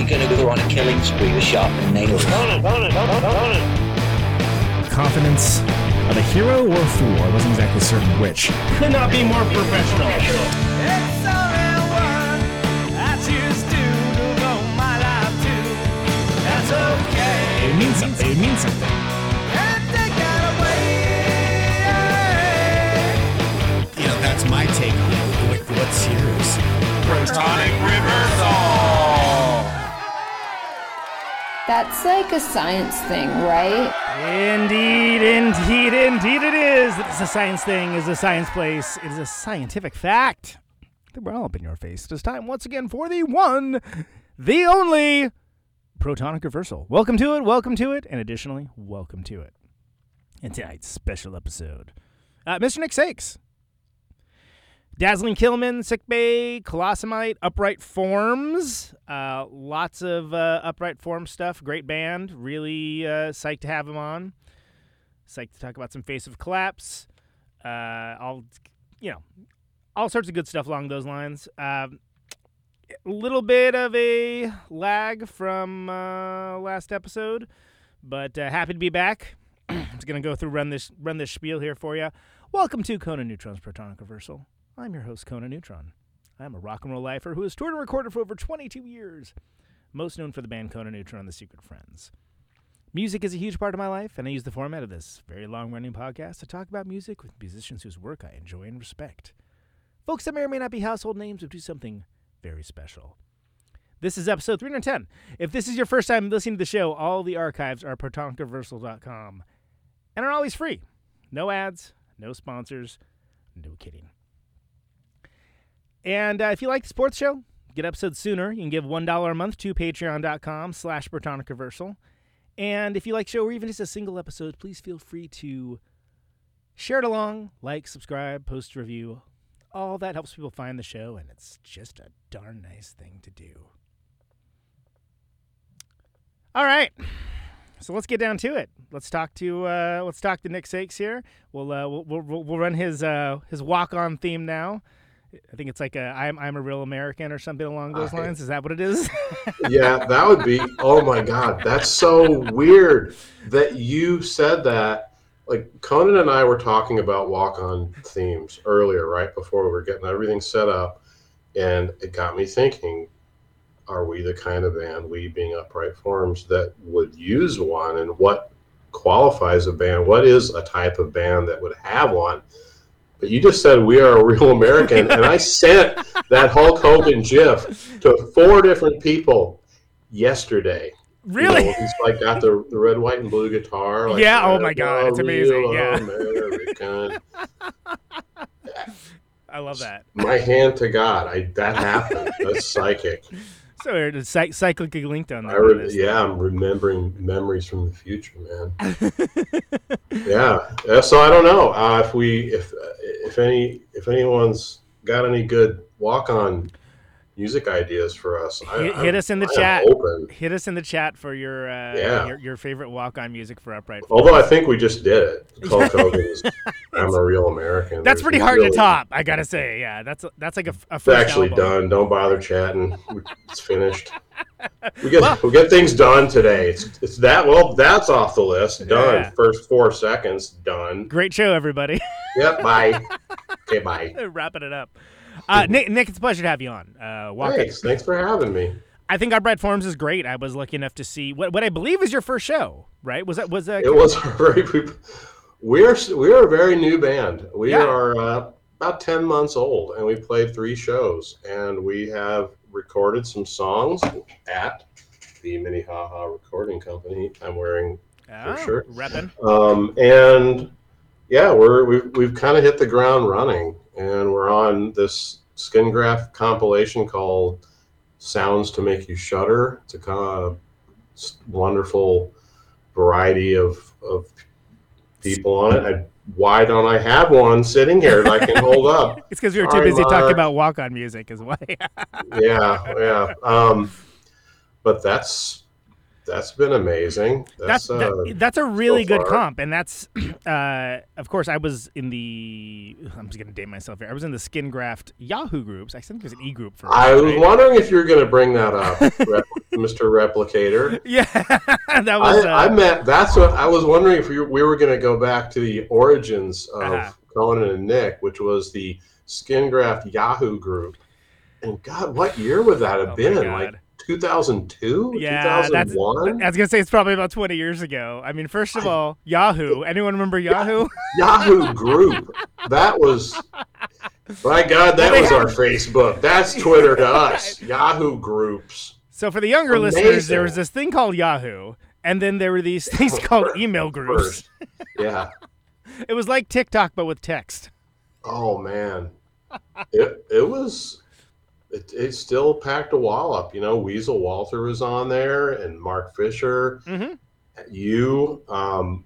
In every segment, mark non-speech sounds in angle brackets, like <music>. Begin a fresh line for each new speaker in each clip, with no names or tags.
you're going to go on a killing spree with sharpened nails.
Confidence of a hero or a fool. I wasn't exactly certain which.
Could not be more professional.
It means something. It means something. You know, that's my take on it. Like, what's yours?
Protonic reversal.
That's like a science thing, right?
Indeed, indeed, indeed it is. It's a science thing, it's a science place, it is a scientific fact. We're all up in your face. It is time once again for the one, the only protonic reversal. Welcome to it, welcome to it, and additionally, welcome to it. In tonight's special episode, uh, Mr. Nick Sakes. Dazzling Killmen, Sick Bay, Colossamite, Upright Forms. Uh, lots of uh, Upright Form stuff. Great band. Really uh, psyched to have them on. Psyched to talk about some Face of Collapse. Uh, all, you know, all sorts of good stuff along those lines. Um, a little bit of a lag from uh, last episode, but uh, happy to be back. I'm <clears throat> Just gonna go through run this run this spiel here for you. Welcome to Conan Neutron's Protonic Reversal. I'm your host, Conan Neutron. I'm a rock and roll lifer who has toured and recorded for over 22 years, most known for the band Conan Neutron and the Secret Friends. Music is a huge part of my life, and I use the format of this very long running podcast to talk about music with musicians whose work I enjoy and respect. Folks that may or may not be household names but do something very special. This is episode 310. If this is your first time listening to the show, all the archives are protonicreversal.com and are always free. No ads, no sponsors, no kidding. And uh, if you like the sports show, get episodes sooner. You can give $1 a month to patreon.com slash Protonic Reversal. And if you like the show or even just a single episode, please feel free to share it along, like, subscribe, post a review. All that helps people find the show, and it's just a darn nice thing to do. All right. So let's get down to it. Let's talk to uh, let's talk to Nick Sakes here. We'll uh, we'll, we'll we'll run his uh, his walk on theme now. I think it's like a I'm I'm a real American or something along those
I-
lines. Is that what it is? <laughs>
yeah, that would be. Oh my God, that's so weird that you said that. Like Conan and I were talking about walk-on themes earlier, right before we were getting everything set up, and it got me thinking: Are we the kind of band, we being Upright Forms, that would use one, and what qualifies a band? What is a type of band that would have one? But you just said we are a real American, and I <laughs> sent that Hulk Hogan GIF to four different people yesterday. You
really?
know, he's like got the, the red, white, and blue guitar. Like,
Yeah, oh my God, it's amazing, yeah.
American. <laughs>
I love that.
my hand to God, I that happened. That's psychic.
So it's cy- cyclically linked on that.
re- yeah, I'm remembering memories from the future, man. yeah. So I don't know uh, if we, if if any, if anyone's got any good walk-on music ideas for us, I,
Hit, us in the
I
chat. Hit us in the chat for your uh,
Yeah.
your, your favorite walk on music for Upright.
Although I think we just did it. <laughs> Hulk Hogan's "I'm a Real American."
That's
There's
pretty hard
really-
to top. I gotta say, yeah, that's that's like a, a
It's actually
album.
done. Don't bother chatting. It's finished. <laughs> We get we get things done today. It's it's that well. That's off the list. Done.
Yeah.
First four seconds. Done.
Great show, everybody.
Yep. Bye. <laughs> okay. Bye.
Wrapping it up. Uh, Nick, Nick, it's a pleasure to have you on. Uh,
Thanks. Thanks for having me.
I think Upright Forms is great. I was lucky enough to see what what I believe is your first show, right? Was that was that?
It was <laughs> a very. We're we're a very new band. We
Yeah.
are uh, about ten months old, and we played three shows, and we have recorded some songs at the Minnehaha Recording Company. I'm wearing
oh,
sure.
repping.
um, and yeah, we're we've, we've kind of hit the ground running, and we're on this skin graft compilation called "Sounds to Make You Shudder." It's a kind of wonderful variety of of people on it. I, why don't I have one sitting here that I can hold up? <laughs>
It's because we were too busy
Mark.
talking about walk on music, is why. <laughs>
yeah, yeah. Um, but that's that's been amazing.
that's
That's,
that-
uh,
that's a really good
far.
comp, and that's <clears throat> uh, of course I was in the I'm just gonna date myself here. I was in the Skin Graft Yahoo groups. I think there's an e group for.
I was
right?
wondering if you were going to bring that up, <laughs> Mr. Replicator.
Yeah, <laughs> that was.
I, I
uh,
meant that's what I was wondering if we were, we were going to go back to the origins of
Uh-huh.
Conan and Nick, which was the Skin Graft Yahoo group. And God, what year would that have
Oh
been? Like 2002,
yeah, that's.
2001?
I was gonna say it's probably about 20 years ago. I mean, first of all, Yahoo. Anyone remember Yahoo?
Yahoo group. <laughs> That was. My God, that was our Facebook. That's Twitter to us. <laughs> Yahoo groups.
So for the younger listeners, there was this thing called Yahoo, and then there were these things <laughs> called email groups.
Yeah.
It was like TikTok but with text.
Oh man, it it was. It, it still packed a wallop. You know, Weasel Walter was on there, and Mark Fisher.
Mhm.
You, um,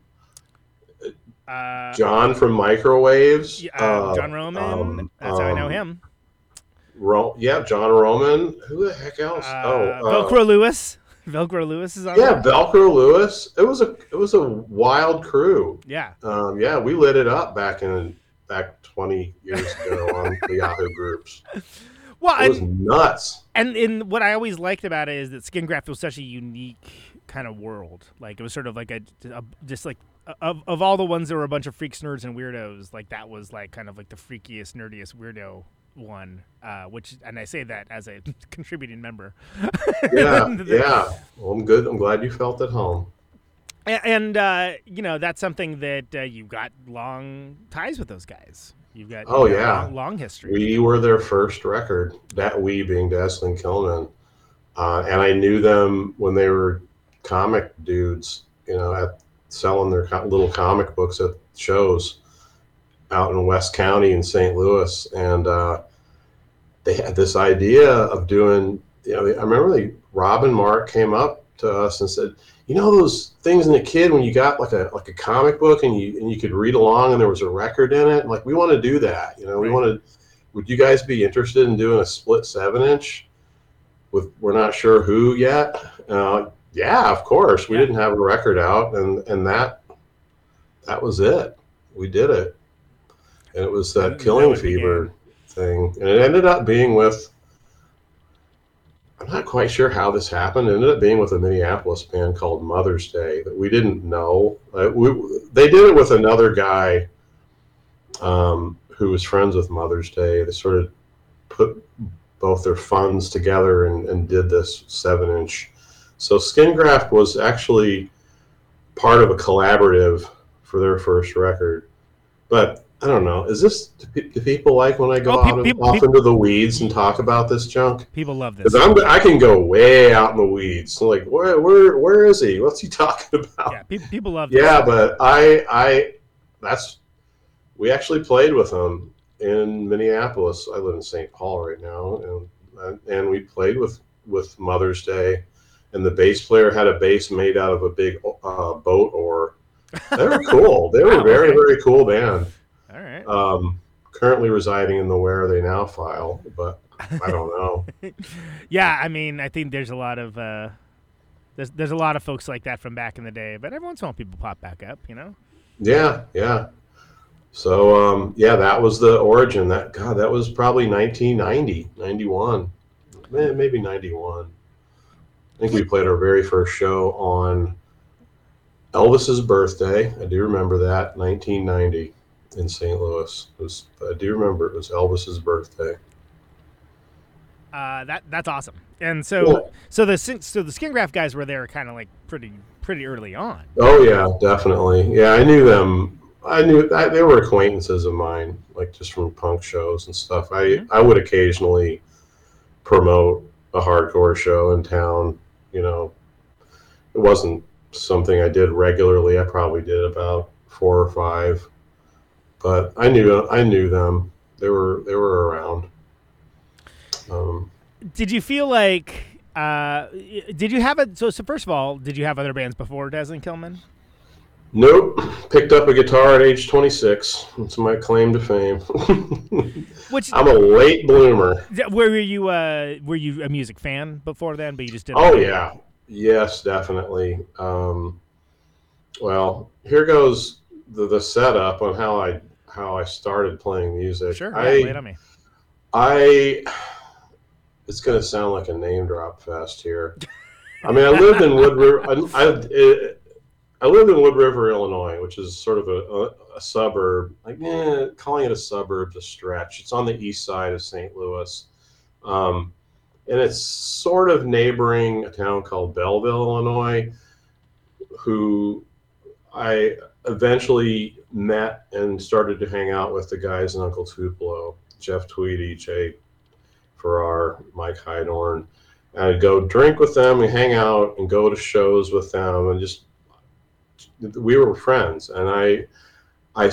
Uh,
John from Microwaves.
yeah, uh, John
uh,
Roman.
um,
that's how I know
um,
him.
Ro- yeah, John Roman. Who the heck else?
Uh,
oh, uh,
Velcro Lewis. Velcro Lewis is on there.
Yeah,
there.
Velcro Lewis. It was a it was a wild crew.
Yeah.
Um, yeah, we lit it up back in back twenty years ago on the Yahoo groups. <laughs>
Well,
It was
and,
nuts.
and in what I always liked about it is that Skin Graft was such a unique kind of world. Like it was sort of like a, a just like of of all the ones that were a bunch of freaks, nerds, and weirdos. Like that was like kind of like the freakiest, nerdiest weirdo one. Uh, which and I say that as a <laughs> contributing member. <laughs>
yeah, yeah. Well, I'm good. I'm glad you felt at home.
A- And uh, you know that's something that uh, you've got long ties with those guys. You've got
Oh,
you know,
yeah.
long, long history.
We were their first record. That we being Dazzling Killmen, uh, and I knew them when they were comic dudes. You know, at selling their little comic books at shows out in West County in St. Louis, and uh, they had this idea of doing. You know, I remember they, Rob and Mark came up to us and said, "You know those things in a kid when you got like a like a comic book and you and you could read along and there was a record in it. Like we want to do that. You know, we
Right.
want to. Would you guys be interested in doing a split seven inch? With we're not sure who yet. Uh, yeah, of course. We
Yeah.
didn't have a record out, and and that that was it. We did it, and it was that
That
Killing
be
Fever thing, and it ended up being with. I'm not quite sure how this happened. It ended up being with a Minneapolis band called Mother's Day that we didn't know. Uh, we, they did it with another guy um, who was friends with Mother's Day. They sort of put both their funds together and, and did this seven inch. So Skin Graft was actually part of a collaborative for their first record. But I don't know. Is this do, do people like when I go
Oh, pe-
out of,
pe-
off into the weeds and talk about this junk?
People love this.
I'm I can go way out in the weeds. Like where where where is he? What's he talking <laughs> about?
yeah, pe- people love this.
Yeah, but I I that's we actually played with them in Minneapolis. I live in St. Paul right now, and and we played with with Mother's Day, and the bass player had a bass made out of a big uh, boat oar. They were <laughs> cool. They were
Wow,
very
okay.
very cool band.
All right.
Um, currently residing in the Where Are They Now file, but I don't know. <laughs>
Yeah, I mean, I think there's a lot of uh, there's there's a lot of folks like that from back in the day, but every once in a while people pop back up, you know.
Yeah, yeah. So um, yeah, that was the origin. That God, that was probably 1990, 91, Eh, maybe 91. I think we played our very first show on Elvis's birthday. I do remember that 1990 in St. Louis. It was I do remember it was Elvis's birthday.
Uh, that that's awesome. And so
Cool.
so the so the skin graft guys were there kind of like pretty pretty early on.
Oh yeah, definitely. Yeah, I knew them. I knew I, they were acquaintances of mine, like just from punk shows and stuff. I
Mhm.
I would occasionally promote a hardcore show in town. You know, it wasn't something I did regularly. I probably did about four or five, but I knew I knew them. They were they were around. Um,
Did you feel like Uh, did you have it? So, so first of all, did you have other bands before Dazzling Killmen?
Nope. Picked up a guitar at age 26. That's my claim to fame.
Which <laughs>
I'm a late bloomer.
were you? Uh, were you a music fan before then? But you just didn't.
Oh yeah, yes, definitely. Um, well, here goes the, the setup on how I how I started playing music.
Sure.
I,
on me.
I it's going to sound like a name drop fest here. I mean, I lived in Wood River. I, I, it, I lived in Wood River, Illinois, which is sort of a, a, a suburb. Like, eh, calling it a suburb's a stretch. It's on the east side of St. Louis, um, and it's sort of neighboring a town called Belleville, Illinois, who I eventually met and started to hang out with the guys in Uncle Tupelo, Jeff Tweedy, Jay Farrar, Mike Heidorn. And I'd go drink with them and hang out and go to shows with them and just we were friends. And I I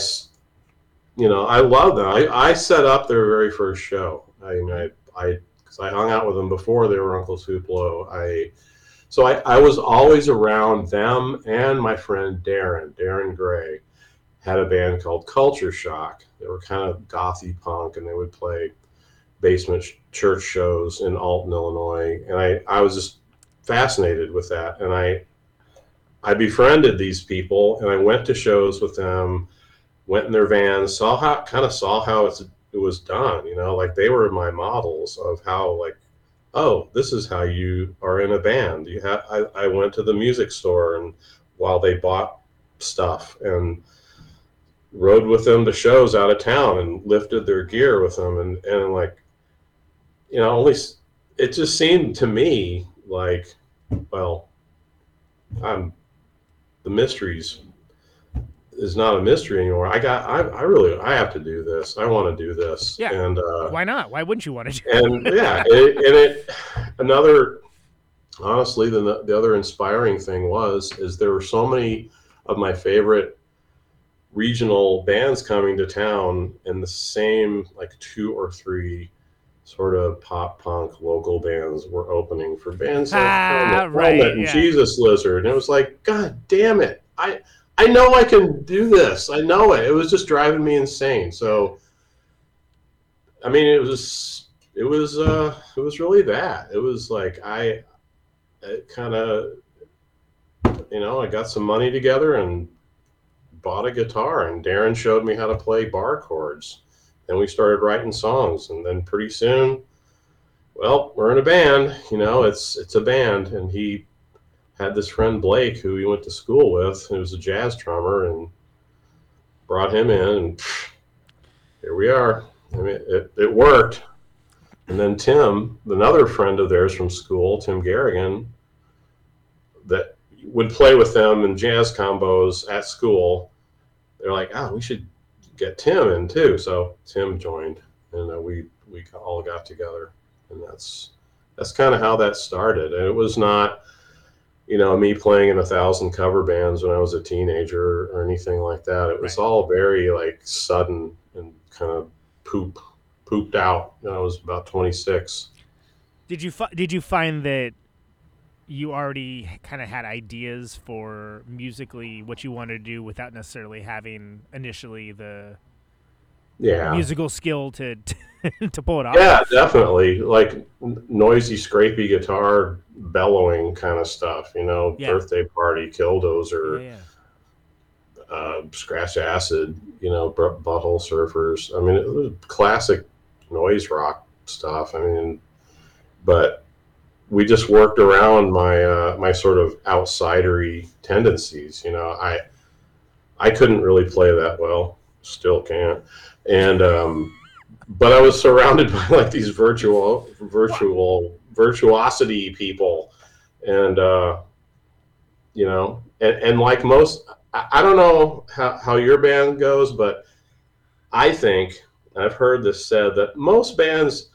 you know, I love them. I, I set up their very first show. I I, I, because I hung out with them before they were Uncle Tupelo. I, so I, I was always around them and my friend Darin, Darin Gray, had a band called Culture Shock. They were kind of gothy punk, and they would play basement sh- church shows in Alton, Illinois. And I, I was just fascinated with that. And I, I befriended these people, and I went to shows with them. Went in their vans, saw how kind of saw how it's it was done. You know, like they were my models of how like oh, this is how you are in a band. You have I, I went to the music store and while they bought stuff and rode with them to shows out of town and lifted their gear with them and, and like you know only it just seemed to me like well i'm the mysteries is not a mystery anymore i got i, I really i have to do this i want to do this
Yeah.
and uh
Why not? Why wouldn't you want to? do
and yeah, it, and it another honestly the the other inspiring thing was is there were so many of my favorite regional bands coming to town and the same like two or three sort of pop punk local bands were opening for bands like
Ah,
Helmet,
right,
Helmet and
yeah.
Jesus Lizard and it was like god damn it I I know I can do this I know it it was just driving me insane so I mean, it was it was uh it was really that. It was like I it kind of you know I got some money together and bought a guitar, and Darin showed me how to play bar chords. Then we started writing songs, and then pretty soon, well, we're in a band. You know, it's it's a band, and he had this friend Blake who he went to school with. He was a jazz drummer, and brought him in, and here we are. I mean, it, it worked. And then Tim, another friend of theirs from school, Tim Garrigan, that would play with them in jazz combos at school. They're like, oh, we should get Tim in too. So Tim joined, and uh, we we all got together, and that's that's kind of how that started. And it was not, you know, me playing in a thousand cover bands when I was a teenager or anything like that. It was
Right.
all very like sudden and kind of poop pooped out when I was about 26.
Did you fi- did you find that you already kind of had ideas for musically what you wanted to do without necessarily having initially the
Yeah.
musical skill to <laughs> to pull it off?
Yeah, definitely. Like noisy, scrapey guitar, bellowing kind of stuff. You know,
Yeah.
birthday party, killdozer,
yeah, yeah.
uh, scratch acid. You know, butthole surfers. I mean, it was classic noise rock stuff. I mean, but we just worked around my uh, my sort of outsidery tendencies. You know, I I couldn't really play that well, still can't, and um, but I was surrounded <laughs> by like these virtual virtual virtuosity people, and uh, you know, and, and like most, I, I don't know how, how your band goes, but I think I've heard this said that most bands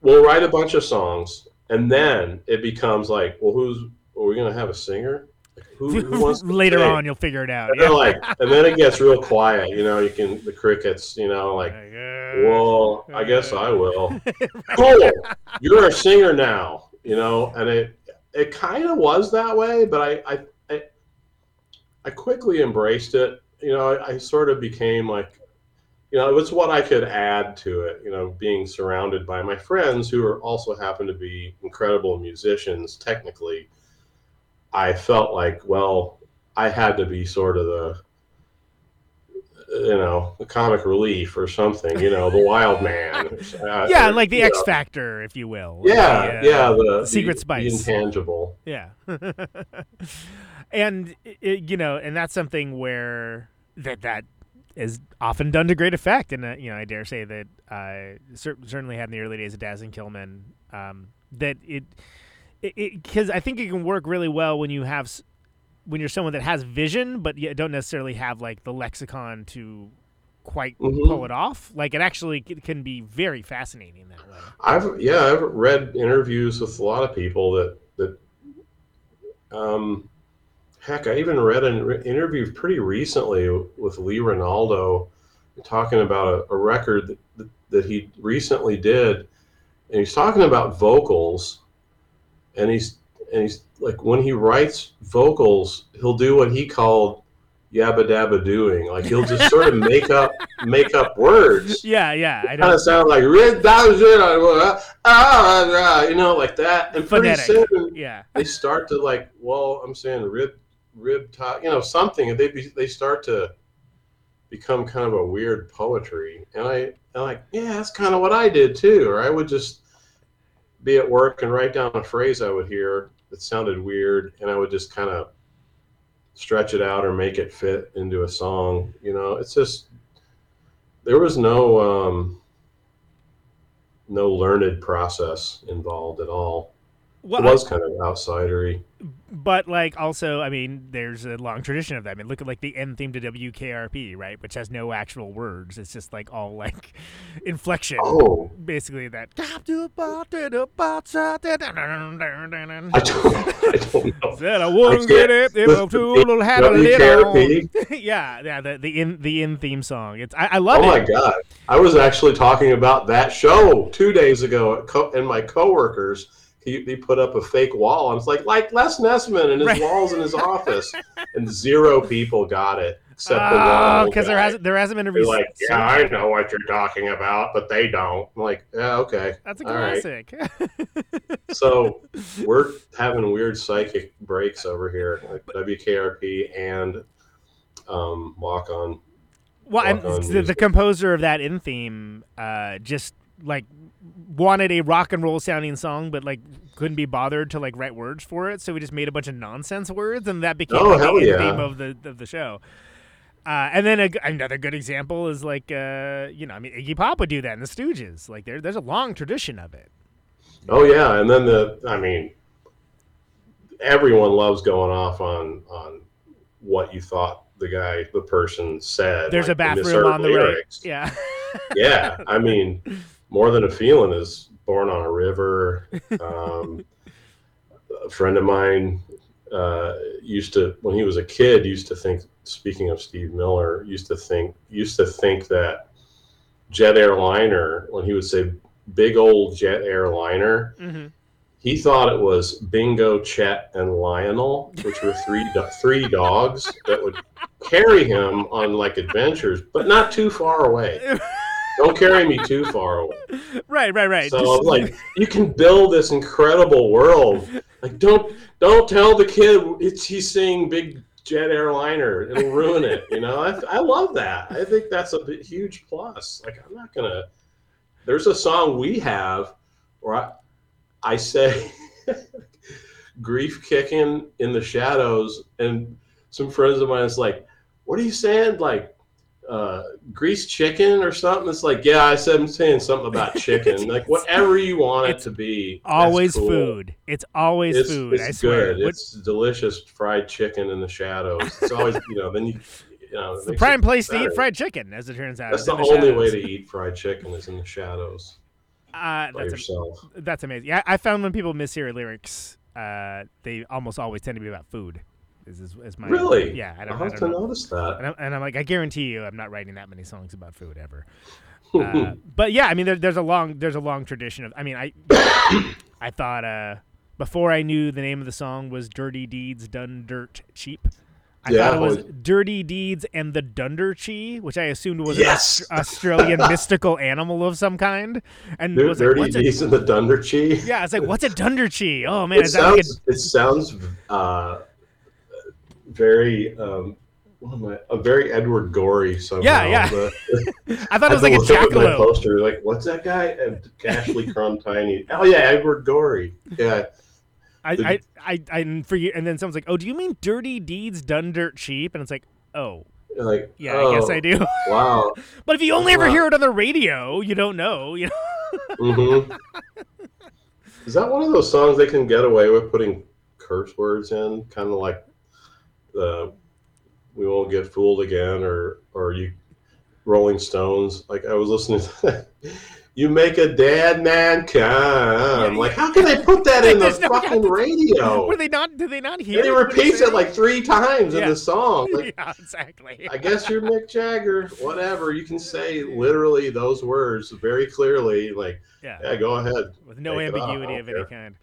will write a bunch of songs and then it becomes like, well, who's are we gonna have a singer? Like, who, <laughs> who
Later on, you'll figure it out.
And they're like, and then it gets real quiet. You know, you can the crickets. You know, like,
uh,
well, I guess I will. <laughs> cool. You're a singer now. you know, and it it kind of was that way, but I, I I I quickly embraced it. You know, I, I sort of became like, you know, it was what I could add to it. You know, being surrounded by my friends who are also happen to be incredible musicians technically. I felt like, well, I had to be sort of the you know, the comic relief or something, you know, the wild man. <laughs> Uh,
yeah,
or,
like the X
know,
Factor, if you will.
Yeah,
The, uh,
yeah, the,
secret
the,
spice.
the intangible.
Yeah. <laughs> and it, you know, and that's something where that that is often done to great effect, and uh, you know, I dare say that uh, cer- certainly had in the early days of Dazzling Killmen um, that it because I think it can work really well when you have when you're someone that has vision, but you don't necessarily have like the lexicon to quite
Mhm.
pull it off. Like it actually can be very fascinating that way.
I've yeah, I've read interviews with a lot of people that that um heck, I even read an interview pretty recently with Lee Ranaldo talking about a, a record that, that he recently did and he's talking about vocals and he's and he's like when he writes vocals, he'll do what he called yabba dabba doing. Like he'll just sort of make up <laughs> make up words
Yeah, yeah, I
kind of sound like red thousand, uh, ah, you know, like that. And pretty soon
Yeah.
they start to like, well, I'm saying rib, rib top, you know, something, and they be, they start to become kind of a weird poetry. And I, I'm like, yeah, that's kind of what I did too. Or I would just be at work and write down a phrase I would hear that sounded weird, and I would just kind of stretch it out or make it fit into a song. You know, it's just there was no um, no learned process involved at all.
Well,
it was kind of outsidery.
but like also, I mean, there's a long tradition of that. I mean, look at like the end theme to WKRP, right, which has no actual words. It's just like all like <laughs> inflection.
Oh,
Basically, that.
I don't, I don't know.
Said I wouldn't
I
get it if I too little had a little. yeah, yeah, the the in the in theme song. It's I, I love
Oh my
it.
god! I was actually talking about that show two days ago, at co- and my coworkers. He, he put up a fake wall. and it's like like Les Nessman and his
Right.
walls in his <laughs> office, and zero people got it except the
Oh,
one
because there hasn't there hasn't been a
They're like, yeah, I know what you're talking about, but they don't. I'm like, yeah, okay.
That's a
all right."
classic. <laughs>
So we're having weird psychic breaks over here, like WKRP and um, Walk On.
Well, and
Walk on
the, the composer of that in theme uh, just like wanted a rock and roll sounding song, but like couldn't be bothered to like write words for it, so we just made a bunch of nonsense words, and that became
Oh,
the
yeah.
theme of the of the show. Uh, and then a another good example is like uh, you know, I mean, Iggy Pop would do that in the Stooges. Like there, there's a long tradition of it.
Oh yeah, and then the I mean, everyone loves going off on on what you thought the guy, the person said.
There's
like
a bathroom on the
misheard
right. Yeah.
yeah, I <laughs> mean, more than a feeling is born on a river. <laughs> Um, a friend of mine uh, used to, when he was a kid, used to think. Speaking of Steve Miller, used to think used to think that jet airliner when he would say big old jet airliner,
hmm
he thought it was Bingo, Chet, and Lionel, which were three do- three dogs that would carry him on like adventures, but not too far away. <laughs> Don't carry me too far away. <laughs>
Right, right, right.
So
Just-
like <laughs> you can build this incredible world. Like don't don't tell the kid it's he's seeing big jet airliner. It'll ruin it. You know, I, I love that. I think that's a huge plus. Like I'm not gonna. There's a song we have where I, I say <laughs> grief kicking in the shadows, and some friends of mine is like, "What are you saying?" Like uh, greased chicken or something. It's like, yeah, I said I'm saying something about <laughs> chicken. like whatever you want it to be.
always
cool.
food. It's always
It's,
food.
it's
I swear.
good.
What-
It's delicious fried chicken in the shadows. It's always you know. Then you you know.
it's the prime place to eat fried chicken, as it turns out.
That's the
in
only way to eat fried chicken is in the shadows
Uh,
by
that's, am- that's amazing. Yeah, I found when people mishear lyrics, uh, they almost always tend to be about food. Is, is, is my
Really?
Yeah, I don't, I
have
don't
to
know.
notice that.
And I'm, and I'm like, I guarantee you, I'm not writing that many songs about food ever. <laughs> Uh, but yeah, I mean, there, there's a long there's a long tradition of. I mean, I <coughs> I thought uh, before I knew the name of the song was "Dirty Deeds Done Dirt Cheap." I
Yeah,
thought it was
was-
"Dirty Deeds and the Dunderchi," which I assumed was
Yes!
an Aus- Australian <laughs> mystical animal of some kind. And
Dir-
was like,
Dirty
Deeds a,
and the Dunderchi.
yeah, it's like, what's a Dunderchi? Oh man,
it
is that like
sounds it sounds uh, very um, what am I, a very Edward Gorey somehow.
Yeah, yeah.
The-? <laughs>
I thought it was <laughs> like a
look at my
jackalope.
poster. Like, what's that guy? And Ashley Tiny. Oh yeah, Edward Gorey. Yeah,
I, I, I, I, and for you, and then someone's like, "Oh, do you mean dirty deeds done dirt cheap?" And it's like, "Oh,
like
yeah, I guess
oh,
I do." <laughs>
Wow.
but if you only ever
Wow.
hear it on the radio, you don't know. You know?
mm-hmm. Is that one of those songs they can get away with putting curse words in, kind of like the "We Won't Get Fooled Again" or or you Rolling Stones? Like I was listening to that. You make a dead man come. Like, how can they put that <laughs> in the
no-
fucking radio?
Were they not? Did they not hear?
And he repeats it like three times in the song. <laughs> Like,
yeah, exactly.
I guess you're Mick Jagger. Whatever. You can say literally those words very clearly. Like,
yeah,
yeah, go ahead.
with no
take it off, I
ambiguity of any kind.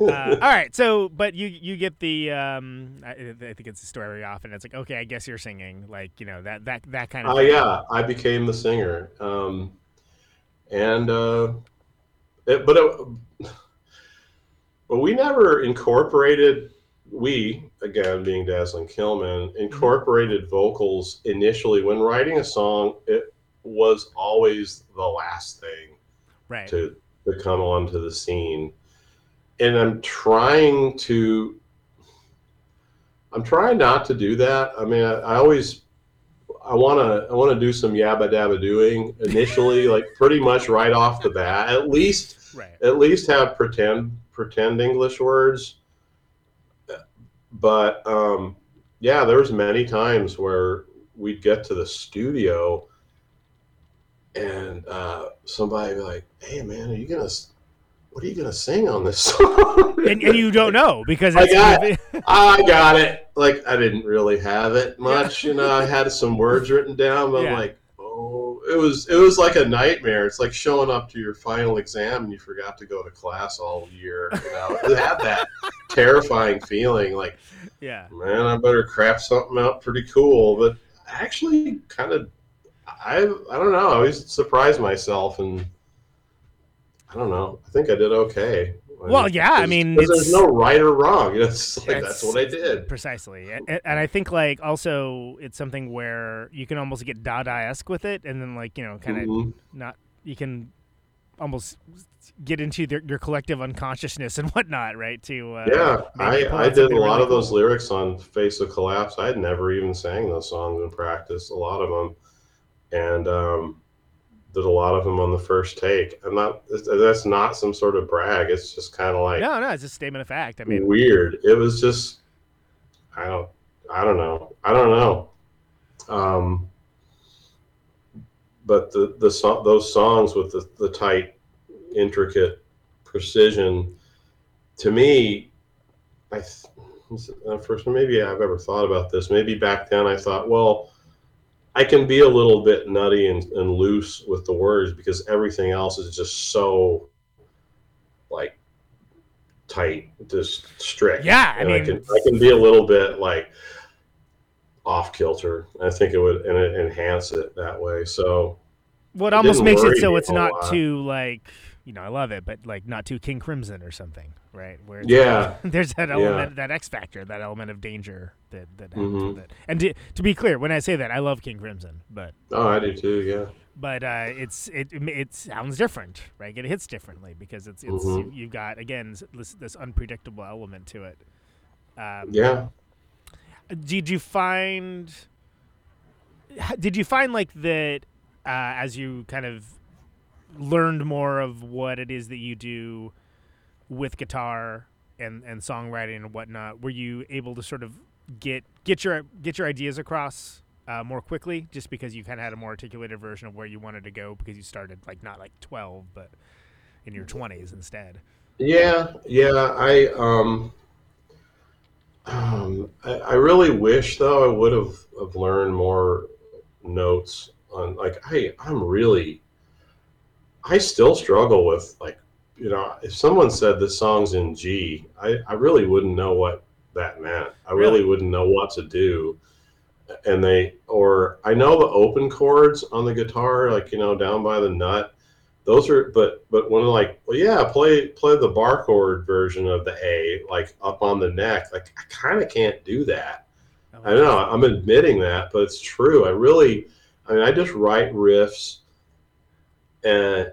Uh, <laughs> all right, so but you you get the um, I, I think it's a story very often. It's like okay, I guess you're singing like you know that that that kind of.
Oh yeah, I became the singer, um, and uh, it, but it, but we never incorporated. We again, being Dazzling Killmen, incorporated vocals initially when writing a song. It was always the last thing
right.
to to come onto the scene, and I'm trying to. I'm trying not to do that. I mean, I, I always I want to I want to do some yabba dabba doing initially, <laughs> like pretty much right off the bat. At least
Right.
at least have pretend pretend English words. But um, yeah, there was many times where we'd get to the studio, and uh, somebody would be like, "Hey man, are you gonna? What are you gonna sing on this <laughs> song?"
And, and you don't know because
I
it's
got I got it. Like I didn't really have it much, you know. I had some words written down, but
Yeah.
I'm like, oh, it was it was like a nightmare. It's like showing up to your final exam and you forgot to go to class all year. You know, it had that <laughs> terrifying feeling. Like,
yeah.
man, I better craft something out pretty cool. But actually, kind of, I I don't know. I always surprise myself, and I don't know. I think I did okay.
Well, yeah, I mean,
there's, no right or wrong. <laughs> It's like
It's-
that's what I did.
Precisely, and, and I think like also it's something where you can almost get Dada-esque with it, and then like you know, kind of
Mhm.
not you can almost get into their, your collective unconsciousness and whatnot, right? To uh,
Yeah, I, I did a lot
really
of those
cool.
lyrics on Face of Collapse. I had never even sang those songs in practice, a lot of them, and um, did a lot of them on the first take. I'm not. that's not some sort of brag. It's just kind of like
No, no, it's a statement of fact. I mean,
weird. It was just I don't I don't know. I don't know. Um, but the the so- those songs with the, the tight, intricate precision, to me, I th- first maybe I've ever thought about this. Maybe back then I thought, well, I can be a little bit nutty and, and loose with the words because everything else is just so like tight, just strict.
Yeah, I
and I
mean-
can I can be a little bit like off kilter. I think it would and it enhance it that way. So
what almost makes it so it's not
lot.
too like you know I love it, but like not too King Crimson or something, right? Where
Yeah. <laughs>
there's that
Yeah.
element, that X factor, that element of danger that that happens
Mhm.
with it. And to, to be clear, when I say that, I love King Crimson, but
oh, I do too. Yeah.
but uh, it's it it sounds different, right? It hits differently because it's it's
Mhm.
you, you've got again this this unpredictable element to it. Um,
Yeah.
Did you find? Did you find like that uh, as you kind of learned more of what it is that you do with guitar and and songwriting and whatnot? Were you able to sort of get get your get your ideas across uh, more quickly, just because you kind of had a more articulated version of where you wanted to go because you started like not like twelve, but in your twenties instead.
Yeah, yeah. I um, um I, I really wish though I would have, have learned more notes on like I I'm really I still struggle with like you know, if someone said this song's in G, I, I really wouldn't know what that meant. I really,
Really?
wouldn't know what to do. And they, or I know the open chords on the guitar, like you know, down by the nut. Those are, but but when like, well, yeah, play play the bar chord version of the A, like up on the neck. Like I kind of can't do that. Oh, I know I'm admitting that, but it's true. I really, I mean, I just write riffs and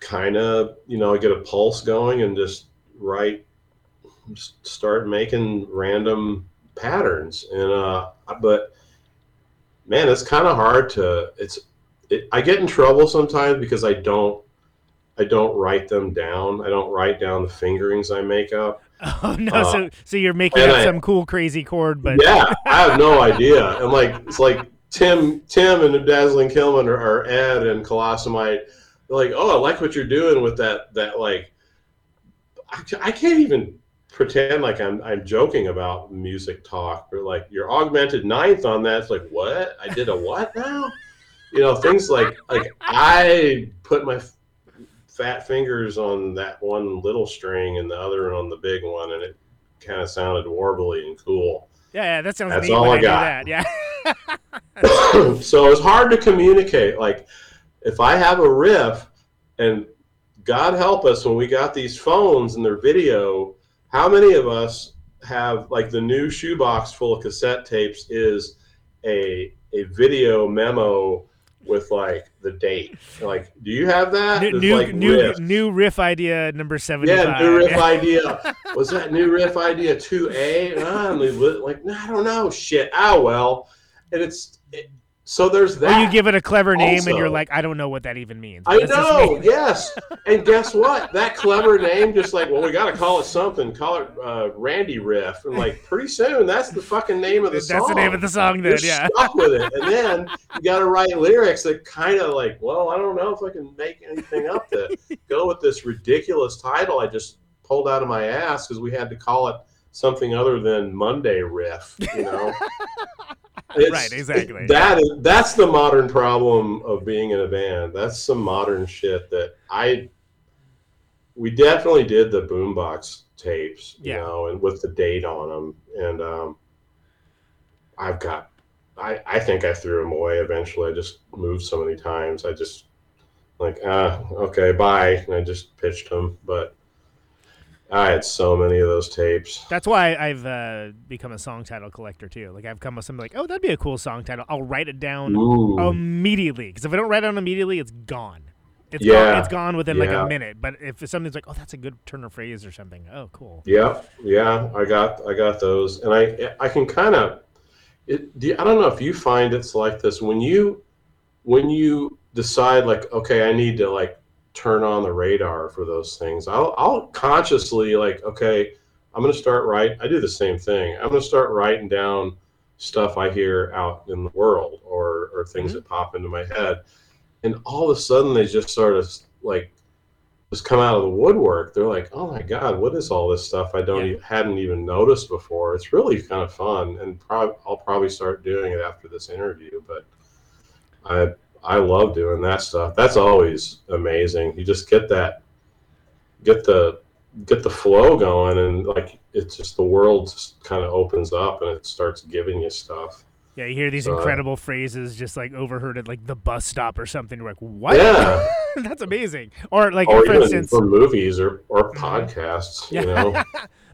kind of, you know, get a pulse going and just write, just start making random patterns. And, uh, but man, it's kind of hard to, it's, it, I get in trouble sometimes because I don't, I don't write them down. I don't write down the fingerings I make up. <laughs>
Oh no!
Uh,
so so you're making up
I-
some cool crazy chord, but
yeah, I have no idea. And like it's like Tim, Tim, and Dazzling Killmen or, or Ed and Colossamite. They're like, oh, I like what you're doing with that. That like, I, I can't even pretend like I'm I'm joking about music talk. Or like your augmented ninth on that. It's like what? I did a what now? You know, things like like I put my fat fingers on that one little string and the other on the big one, and it kind of sounded warbly and cool.
yeah, yeah, that sounds
That's
neat
all I
I do
got.
that. Yeah. <laughs> <coughs>
so it's hard to communicate. Like if I have a riff, and God help us when we got these phones and their video, how many of us have like the new shoebox full of cassette tapes is a a video memo with like the date. Like, do you have that?
new new
like
new,
riff.
new riff idea number seventy.
Yeah, new riff <laughs> idea. Was that new riff idea two A? Like, no, I don't know. Shit. Ah, well. And it's it, so there's
Or
that.
you give it a clever name and you're like, I don't know what that even means.
I know.
make-
yes. <laughs> And guess what? That clever name, just like, well, we got to call it something. Call it uh, Randy Riff. And like, pretty soon, that's the fucking name of the
That's
song.
That's the name of the song then, yeah.
stuck with it. And then <laughs> you got to write lyrics that kind of like, well, I don't know if I can make anything up to go with this ridiculous title I just pulled out of my ass because we had to call it something other than Monday Riff. You know. <laughs>
Right, exactly.
That is that's the modern problem of being in a band. That's some modern shit that I. We definitely did the boombox tapes, you
Yeah.
know, and with the date on them, and um, I've got. I, I think I threw them away eventually. I just moved so many times. I just like ah okay bye, and I just pitched them. But I had so many of those tapes.
That's why I've uh, become a song title collector too. Like I've come with something like, oh, that'd be a cool song title. I'll write it down
Ooh.
immediately because if I don't write it down immediately, it's gone. It's
Yeah,
gone. It's gone within like a minute. But if something's like, oh, that's a good turn of phrase or something. Oh, cool.
Yeah, yeah, I got I got those, and I I can kind of it. Do I don't know if you find it's like this when you when you decide like okay, I need to like turn on the radar for those things. I'll I'll consciously like okay, I'm gonna start write. I do the same thing. I'm gonna start writing down stuff I hear out in the world or or things mm-hmm. that pop into my head, and all of a sudden they just sort of like just come out of the woodwork. They're like, "Oh my god, what is all this stuff I don't
Yeah.
e- hadn't even noticed before?" It's really kind of fun, and prob- I'll probably start doing it after this interview. But I I love doing that stuff. That's always amazing. You just get that, get the get the flow going, and like it's just the world just kind of opens up and it starts giving you stuff.
Yeah, you hear these
So-
incredible phrases just like overheard at like the bus stop or something. You're like, what?
Yeah. <laughs>
that's amazing. Or like,
or
for
even
instance,
for movies or or podcasts. <laughs> You know.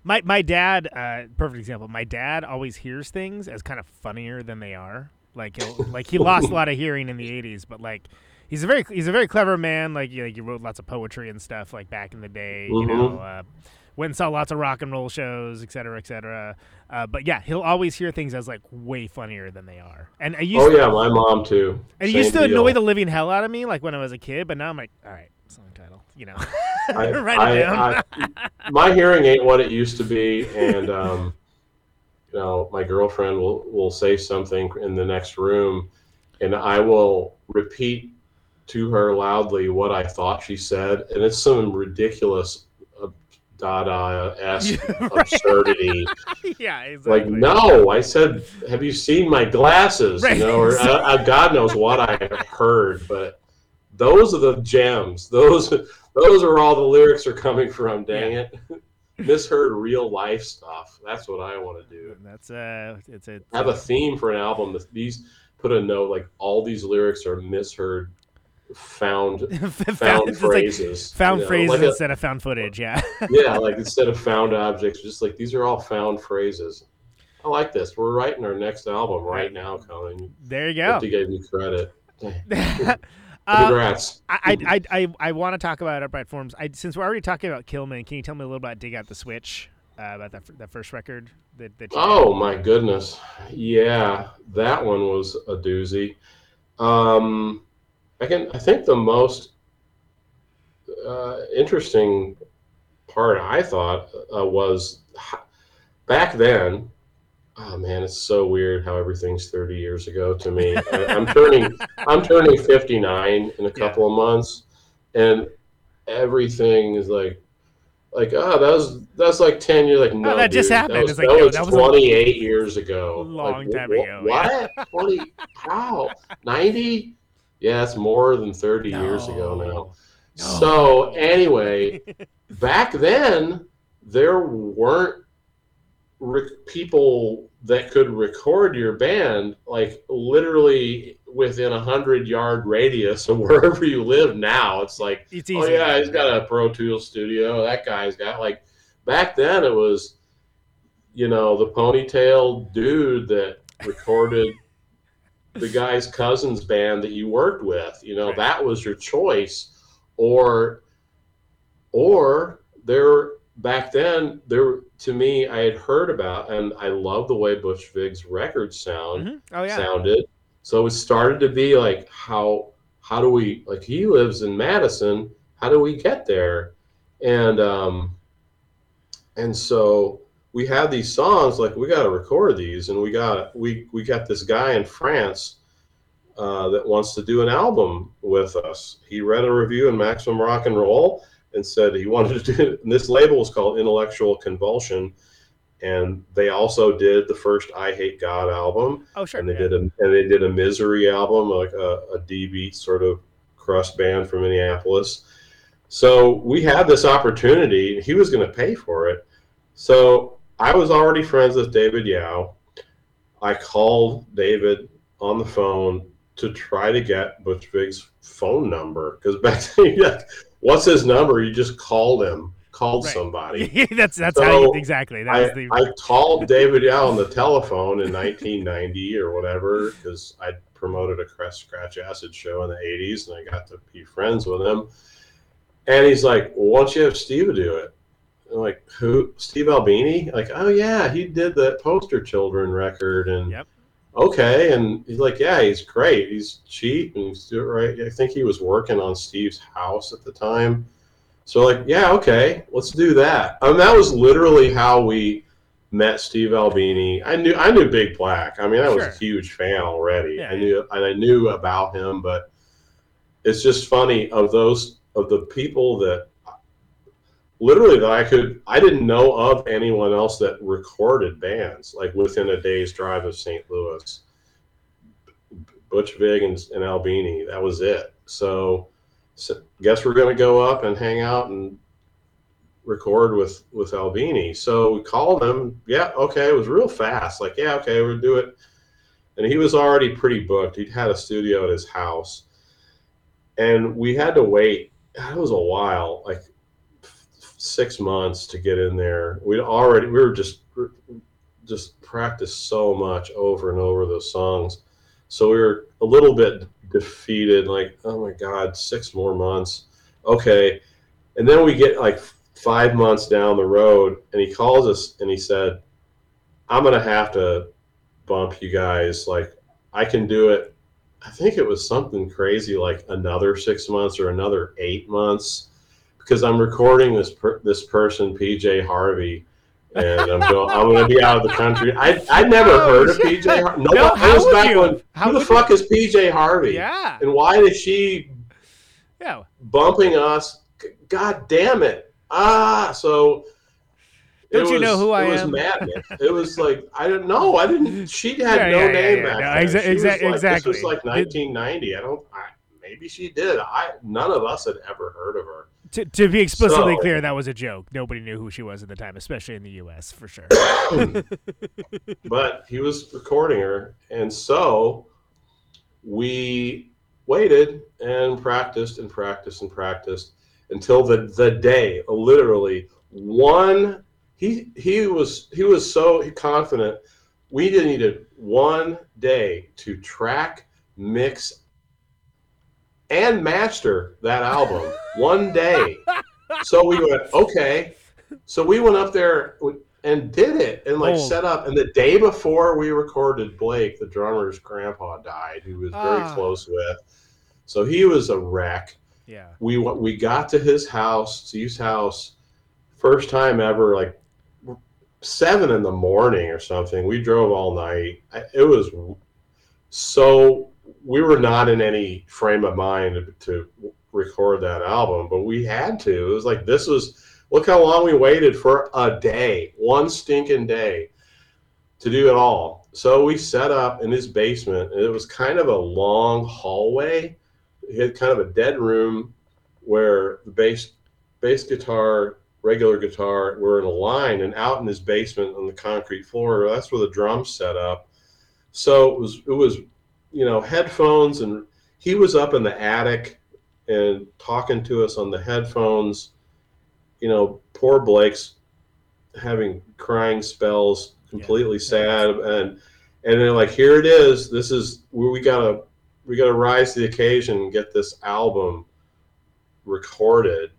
my my dad, uh, perfect example. My dad always hears things as kind of funnier than they are. Like like he lost a lot of hearing in the '80s, but like he's a very he's a very clever man. Like you, like, he wrote lots of poetry and stuff like back in the day. You know, uh, went and saw lots of rock and roll shows, et cetera, et cetera. Uh, but yeah, he'll always hear things as like way funnier than they are. And I used
Oh yeah, my mom too.
and it
Same
used to annoy the living hell out of me, like when I was a kid. But now I'm like, all right, song title, you know,
I, <laughs>
write it down.
I, I, my hearing ain't what it used to be, and um, you know, my girlfriend will will say something in the next room, and I will repeat to her loudly what I thought she said, and it's some ridiculous uh, Dada esque <laughs> absurdity. <laughs>
yeah, exactly.
Like, no, I said, have you seen my glasses?
Right,
You know, or uh, uh, God knows what I heard, but those are the gems. Those those are all the lyrics are coming from. Dang it, <laughs> misheard real life stuff. That's what I want to do.
And That's uh, it's a
Have a theme for an album. that These put a note like all these lyrics are misheard, found <laughs> found
it's like
phrases.
found
you know,
phrases
like a-
instead of found footage. Yeah. <laughs>
yeah, like instead of found objects, just like these are all found phrases. I like this. We're writing our next album right now, Colin.
there you
Have
go.
to give you credit. <laughs>
Uh,
Congrats.
I I I, I, I want to talk about Upright Forms. I, since we're already talking about Killmen, can you tell me a little about Dig Out the Switch? Uh, about that that first record that, that you
Oh my goodness. Yeah, that one was a doozy. Um, I can. I think the most uh, interesting part I thought uh, was back then. Oh man, it's so weird how everything's thirty years ago to me. I, I'm turning. I'm turning fifty nine in a <laughs> couple of months, and everything is like. Like oh that was that's like ten years like oh, no
that just happened.
that was,
It's like,
that
no,
was
that was
twenty eight years ago
long
Like,
time
wh-
ago,
wh-
yeah.
what twenty how ninety yeah it's more than thirty years ago now so anyway, back then there weren't rec- people that could record your band like literally within a hundred yard radius of <laughs> wherever you live. Now it's like,
It's
oh yeah, he's got a Pro Tools studio. That guy's got like. Back then it was, you know, the ponytail dude that <laughs> recorded the guy's cousin's band that you worked with. You know,
Right.
that was your choice, or, or there back then there to me I had heard about and I love the way Butch Vig's records sound
Mhm. Oh yeah.
sounded. So it started to be like how how do we like he lives in Madison, how do we get there? And um and so we had these songs like we got to record these and we got we we got this guy in France uh, that wants to do an album with us. He read a review in Maximum Rock and Roll and said he wanted to do and this label is called Intellectual Convulsion and they also did the first I Hate God album
Oh sure.
and they
yeah.
did a and they did a misery album like a, a D beat sort of crust band from Minneapolis. So we had this opportunity. He was going to pay for it. So I was already friends with David Yow. I called David on the phone to try to get Butch Vig's phone number because back <laughs> then, what's his number? You just called him, called
Right.
somebody. <laughs>
that's that's how you exactly. That
I,
was the
I called David Yow on the telephone in 1990 or whatever because I promoted a Crest Scratch Acid show in the 80s and I got to be friends with him. And he's like, well, why don't you have Steve do it? I'm like, who? Steve Albini? Like, oh, yeah, he did that Poster Children record. And
Yep.
Okay. And he's like, yeah, he's great. He's cheap and he's doing it right. I think he was working on Steve's house at the time. So like, yeah, okay, let's do that. And that was literally how we met Steve Albini. I knew I knew Big Black. I mean, I was
Sure.
a huge fan already.
Yeah,
I knew and I knew about him, but it's just funny of those of the people that literally that I could I didn't know of anyone else that recorded bands like within a day's drive of St. Louis. Butch Vig and, and Albini, that was it. So, so guess we're going to go up and hang out and record with with Albini. So we called him. Yeah, okay. It was real fast. Like, yeah, okay, we'll do it. And he was already pretty booked. He'd had a studio at his house, and we had to wait. It was a while, like six months to get in there. We'd already we were just just practiced so much over and over those songs. So we were a little bit defeated, like, oh my God, six more months. Okay. And then we get like five months down the road, and he calls us and he said, I'm to have to bump you guys. Like, I can do it. I think it was something crazy like another six months or another eight months because I'm recording this per- this person, PJ Harvey. And I'm going. I'm going to be out of the country. I I never
Oh,
heard of. PJ. Har- No,
No, how
was
would
back
you?
when.
How
who the fuck is PJ Harvey?
yeah
And why is she
yeah.
bumping us? God damn it! Ah, so.
Don't you know who I
it
am?
was madness. It was like I didn't know. I didn't. She had
Yeah,
no
yeah,
name
yeah,
back
no,
then.
exa-
She was like-
exactly.
This was like 1990. I don't. I, maybe she did. I none of us had ever heard of her.
To, to be explicitly
So-
clear, that was a joke. Nobody knew who she was at the time, especially in the U.S. for sure. <coughs>
but he was recording her, and so we waited and practiced and practiced and practiced until the the day, literally one. He he was he was so confident. We needed one day to track, mix, and master that album. one day. So we went okay. So we went up there and did it and like
Oh.
set up. And the day before we recorded, Blake, the drummer's grandpa, died, who was very
Ah.
close with. So he was a wreck.
yeah.
We we got to his house, Steve's house, first time ever, like seven in the morning or something. We drove all night. It was so we were not in any frame of mind to record that album, but we had to. It was like this was look how long we waited for a day, one stinking day to do it all. So we set up in his basement, and it was kind of a long hallway. He had kind of a dead room where the bass bass guitar, regular guitar were in a line, and out in his basement on the concrete floor, that's where the drums set up. So it was it was you know headphones, and he was up in the attic and talking to us on the headphones. You know, poor Blake's having crying spells, completely sad, and and then like here it is. This is where we gotta we gotta rise to the occasion and get this album recorded.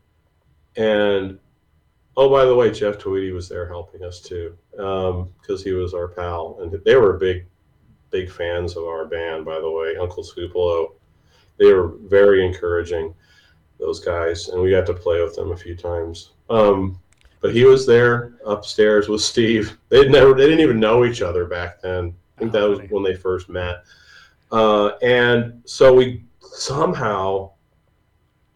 And oh, by the way, Jeff Tweedy was there helping us too, um, because he was our pal, and they were a big, big fans of our band. By the way, Uncle Tupelo, they were very encouraging. Those guys, and we got to play with them a few times. Um, but he was there upstairs with Steve. They'd never, they didn't even know each other back then. I think that was when they first met. Uh, and so we somehow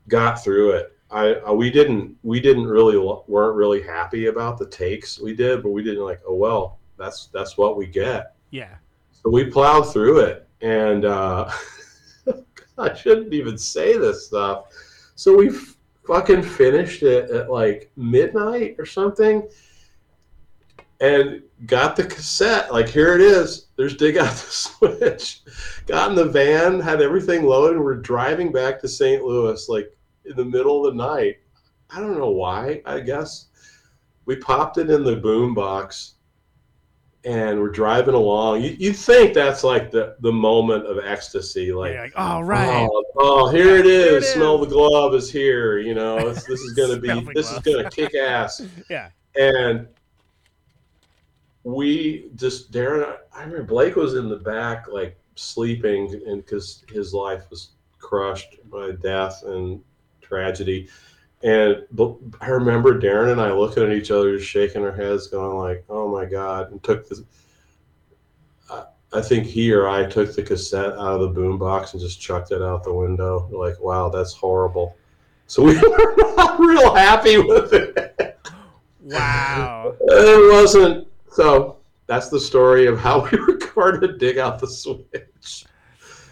got through it. I, I we didn't we didn't really weren't really happy about the takes we did, but we didn't like oh well that's that's what we get.
Yeah.
So we plowed through it, and uh, <laughs> I shouldn't even say this stuff. So we fucking finished it at like midnight or something, and got the cassette. Like here it is. There's dig out the <laughs> switch. Got in the van, had everything loaded, and we're driving back to St. Louis like in the middle of the night. I don't know why. I guess we popped it in the boom box and we're driving along. You, you think that's like the, the moment of ecstasy, like,
You're like, all right.
oh, oh, here it
Here it
is. Smell the glove is here. You know, <laughs> this is gonna be this is gonna kick ass. <laughs>
Yeah.
And we just Darin, I remember Blake was in the back, like sleeping, and because his life was crushed by death and tragedy. And but I remember Darin and I looking at each other, just shaking our heads, going like, "Oh my God!" And took the. I- I think he or I took the cassette out of the boombox and just chucked it out the window. We're like, "Wow, that's horrible." So we <laughs> were not real happy with it.
Wow. <laughs>
It wasn't. So that's the story of how <laughs> we recorded "Dig Out the Switch."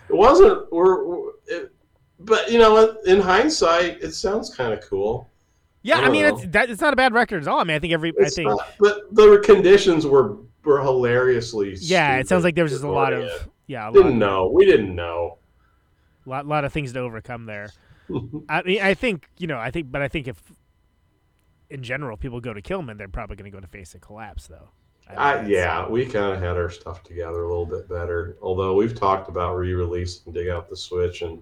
It wasn't. We're, we're- it, but you know, in hindsight, it sounds kind of cool.
Yeah,
I
I mean, it's that, it's not a bad record at all. I mean, I think every, I think,
not- but the conditions were were hilariously.
yeah, it sounds like there was just a lot of,
it.
yeah, a
Didn't know. We didn't know.
lot, lot of things to overcome there. <laughs> I mean, I think you know, I think, but I think if, in general, people go to Killmen, they're probably going to go to Face of Collapse, though. I
yeah, we kind of had our stuff together a little bit better. Although we've talked about re-releasing "Dig Out the Switch" and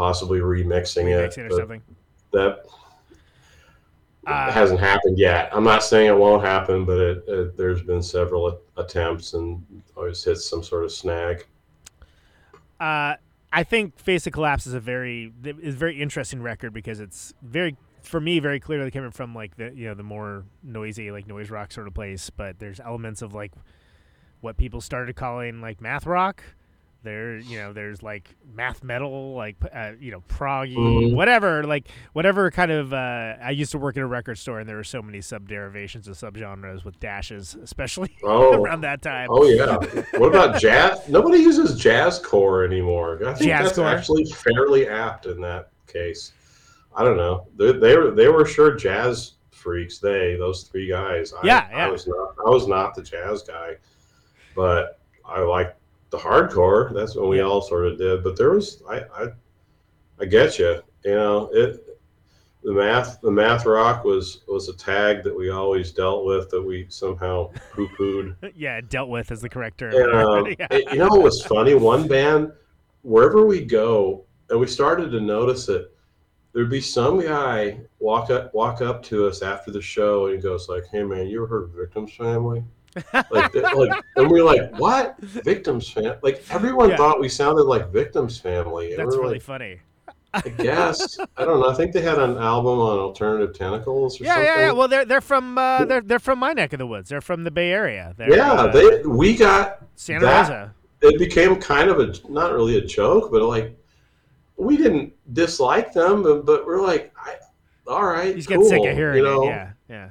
possibly remixing,
remixing
it.
or something.
That
Uh,
hasn't happened yet. I'm not saying it won't happen, but it, it, there's been several attempts and always hits some sort of snag.
Uh, I think Face of Collapse is a very is a very interesting record because it's very for me very clearly coming from like the you know the more noisy like noise rock sort of place, but there's elements of like what people started calling like math rock, There, you know, there's like math metal, like uh, you know, proggy,
Mhm.
whatever, like whatever kind of. Uh, I used to work at a record store, and there were so many sub derivations of subgenres with dashes, especially <laughs>
Oh.
around that time.
Oh yeah. What about jazz? <laughs> Nobody uses jazz core anymore. I think that's
Jazzcore.
actually fairly apt in that case. I don't know. They, they were they were sure jazz freaks. They those three guys. I,
Yeah,
I
yeah.
was not. I was not the jazz guy, but I liked the hardcore. That's what we all sort of did. But there was I I, I get you. You know it. The math, the math rock was was a tag that we always dealt with that we somehow poo pooed. <laughs>
yeah, dealt with is the correct term.
And, um, <laughs>
Yeah.
it- you know what was funny? One band, wherever we go, and we started to notice it, there'd be some guy walk up walk up to us after the show and he goes like, "Hey man, you ever heard of Victims Family?" Like, like, and we are like, "What? Victims Family?" Like everyone
Yeah.
thought we sounded like Victims Family.
That's
we're
really
like,
funny.
I guess I don't know. I think they had an album on Alternative Tentacles or
Yeah,
something.
yeah, yeah. Well, they're they're from uh, they're they're from my neck of the woods. They're from the Bay Area. They're,
yeah,
uh,
they we got
Santa
that-
Rosa.
it became kind of a not really a joke, but like we didn't dislike them, but, but we're like, I, all right,
he's
cool,
get sick of hearing
you know?
it. Yeah, yeah.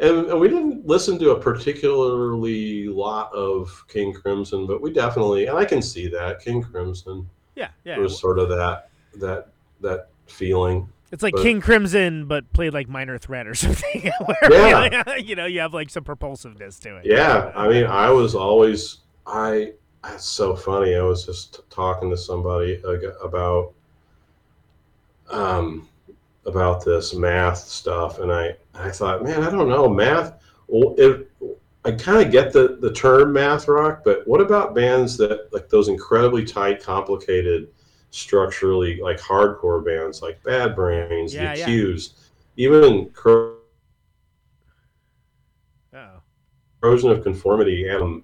And, and we didn't listen to a particularly lot of King Crimson, but we definitely, and I can see that King Crimson
Yeah, yeah.
was sort of that that that feeling.
It's like
but-
King Crimson, but played like Minor Threat or <laughs> something. <laughs> where,
Yeah. <laughs>
you know, you have like some propulsiveness to it.
Yeah, I mean, I was always I. That's so funny. I was just talking to somebody about um about this math stuff, and I I thought, man, I don't know math. Well, if I kind of get the the term math rock, but what about bands that like those incredibly tight, complicated, structurally like hardcore bands like Bad Brains,
Yeah,
The
yeah.
Even.
Oh.
corrosion of conformity and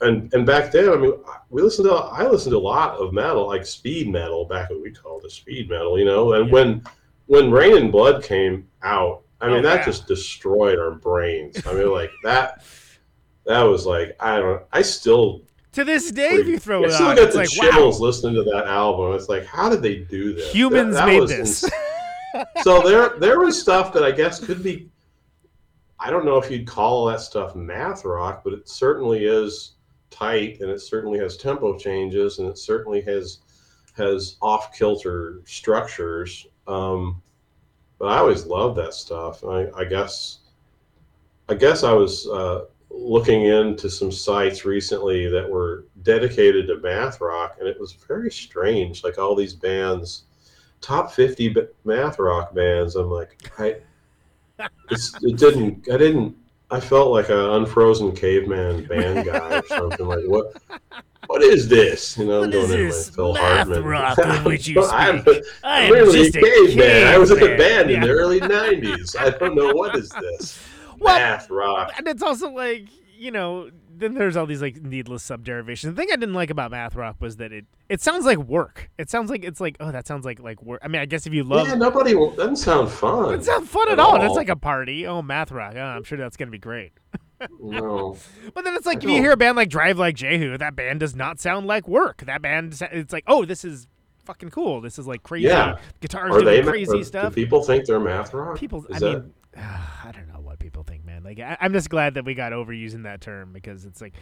and and back then i mean we listened to i listened to a lot of metal like speed metal back when we called it speed metal you know and
Yeah.
when when Reign in Blood came out i mean
Oh,
that just destroyed our brains. I mean like that that was like i don't i still
To this day, if you throw
I
it
still
on,
get
it's
the
like
chills
wow,
listening to that album. It's like how did they do this? That-
humans
that
made this. <laughs>
so there there was stuff that I guess could be I don't know if you'd call that stuff math rock, but it certainly is tight and it certainly has tempo changes and it certainly has has off kilter structures. Um, but I always loved that stuff. I, I guess I guess I was uh, looking into some sites recently that were dedicated to math rock, and it was very strange. Like all these bands, top fifty math rock bands. I'm like, I, it didn't. I didn't. I felt like an unfrozen caveman band guy or something. Like what? What is this? You know,
What
going
is
into
this
my Phil
math
Hartman.
rock which <laughs> you
I'm,
speak? <laughs> I
I'm really
just
a caveman. I was in a band in the early <laughs> '90s. I don't know what is this
Well,
math rock.
and it's also like you know then there's all these like needless subderivations the thing i didn't like about math rock was that it it sounds like work it sounds like it's like oh that sounds like like work i mean i guess if you love
yeah, nobody doesn't sound fun.
it sounds fun at
at
all. and It's like a party. Oh, math rock. Oh, I'm sure that's gonna be great.
No.
But then it's like if you hear a band like Drive Like Jehu, that band does not sound like work. That band, it's like, oh, this is fucking cool. This is like crazy
Yeah.
guitars
Are they
doing
ma-
crazy uh,
are-
stuff.
People think they're math rock?
People,
Is
I
that-
mean, <sighs> I don't know what people think, man. Like, I, I'm just glad that we got over using that term because it's like,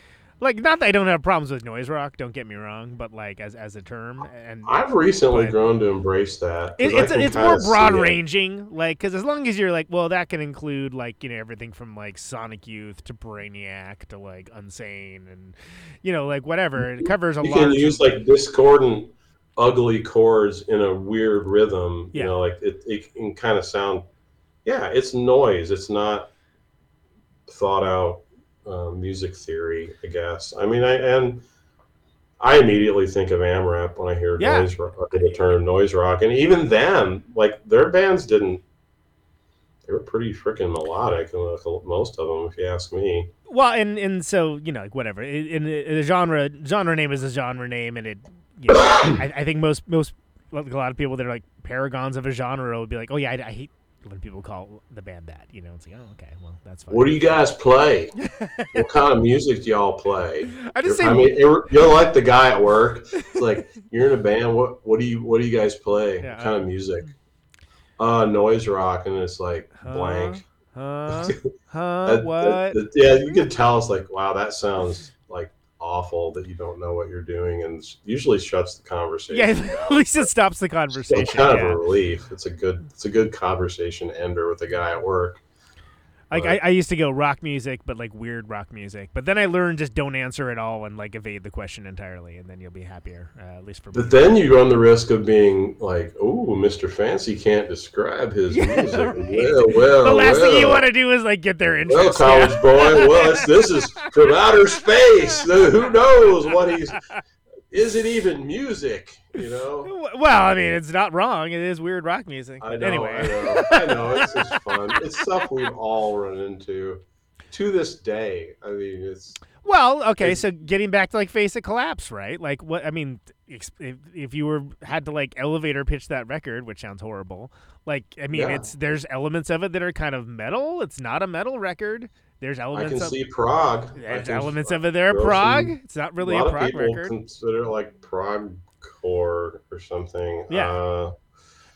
like not that I don't have problems with noise rock. Don't get me wrong, but like as as a term, and
I've recently
but-
grown to embrace that.
it, it's it's more broad
it.
ranging, like because as long as you're like, well, that can include like you know everything from like Sonic Youth to Brainiac to like Unsane and you know like whatever. It covers a
You
lot.
You can use like discordant, ugly chords in a weird rhythm.
Yeah.
You know, like it, it can kind of sound. Yeah, it's noise. It's not thought out uh, music theory. I guess. I mean, I and. I immediately think of AmRep when I hear
Yeah.
noise rock, the term noise rock, and even them, like their bands didn't. They were pretty freaking melodic, most of them, if you ask me.
well, and and so you know like whatever. In the genre genre name is a genre name, and it. You know, <coughs> I, I think most most like a lot of people that are like paragons of a genre would be like, oh yeah, I, I hate when people call the band that. You know, it's like, oh, okay, well, that's fine.
What do you guys play? <laughs> what kind of music do y'all play?
I just
I
say,
mean, you're like the guy at work. It's like <laughs> you're in a band. What what do you what do you guys play?
Yeah,
what kind of music? Uh, noise rock, and it's like blank.
huh? Huh? <laughs>
That-
what?
that- that- yeah, you can tell it's like, wow, that sounds awful that you don't know what you're doing, and usually shuts the conversation.
yeah, <laughs> at least it stops the conversation.
it's kind
yeah.
of a relief. It's a good it's a good conversation ender with a guy at work.
Like I, I used to go rock music, but like weird rock music. But then I learned just don't answer at all and like evade the question entirely, and then you'll be happier. Uh, at least for me.
But then you run the risk of being like, "Oh, Mr. Fancy can't describe his <laughs> music." Well, well,
the last thing you want to do is like get their interest.
Well, college
yeah.
boy, well, <laughs> this is from outer space. Who knows what he's? Is it even music? You know. <laughs>
Well, I mean, it's not wrong. It is weird rock music.
I know.
anyway,
I know. I know. It's just <laughs> fun. It's stuff we've all run into to this day. I mean, it's
well, okay.
It's-
So getting back to like Face of Collapse, right? Like what? I mean, if, if you were had to like elevator pitch that record, which sounds horrible. Like, I mean,
Yeah.
it's there's elements of it that are kind of metal. It's not a metal record. There's elements.
I can
of
see prog. I
there's
can-
elements of it there. Prog.
some-
It's not
a
really
lot
a
of people
record.
consider like prog core or something.
Yeah.
Uh,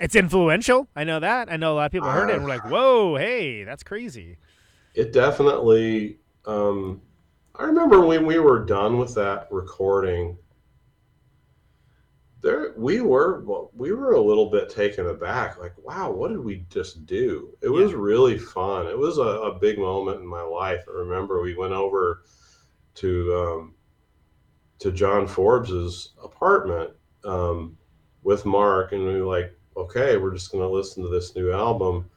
It's influential. I know that. I know a lot of people heard it and were like, "Whoa, hey, that's crazy."
it definitely um i remember when we were done with that recording there we were well, we were a little bit taken aback like wow what did we just do? It was really fun. It was a, a big moment in my life. I remember we went over to um to john forbes's apartment um with mark and we were like okay we're just going to listen to this new album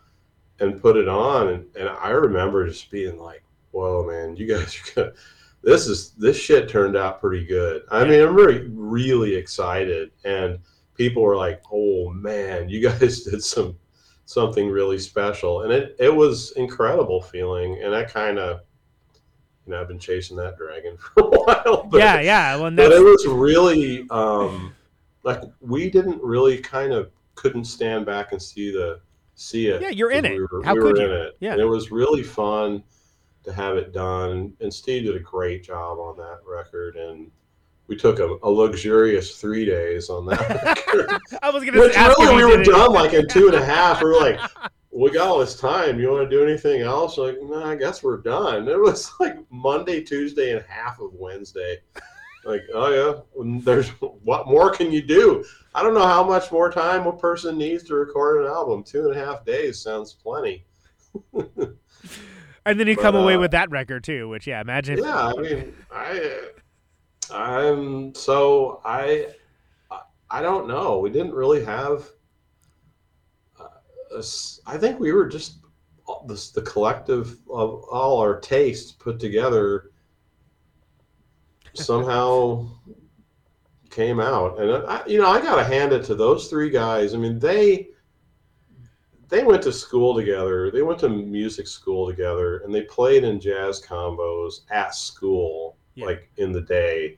and put it on and, and i remember just being like whoa man you guys are gonna this is this shit turned out pretty good i mean i'm really really excited and people were like oh man you <laughs> guys did some something really special and it it was incredible feeling and i kind of you know i've been chasing that dragon <laughs> for a while but,
yeah, yeah. Well,
but it was really um like we didn't really kind of couldn't stand back and see the see it
Yeah, you're in
'cause
it.
we were,
How
we
could you?
in it
Yeah.
and it was really fun to have it done and steve did a great job on that record and we took a, a luxurious three days on that <laughs> record
I was
which
ask if
really we were done like in two and a half. We were like <laughs> we got all this time. You want to do anything else? Like no i guess we're done. It was <laughs> like monday tuesday and half of wednesday. Like oh yeah there's what more can you do? I don't know how much more time a person needs to record an album. Two and a half days sounds plenty
And then you
But,
come away
uh,
with that record too, which yeah, imagine. if-
yeah i mean i i'm so i I- don't know we didn't really have uh, i think we were just this the collective of all our tastes put together <laughs> somehow came out and I, you know i gotta hand it to those three guys i mean they they went to school together they went to music school together and they played in jazz combos at school
Yeah.
like in the day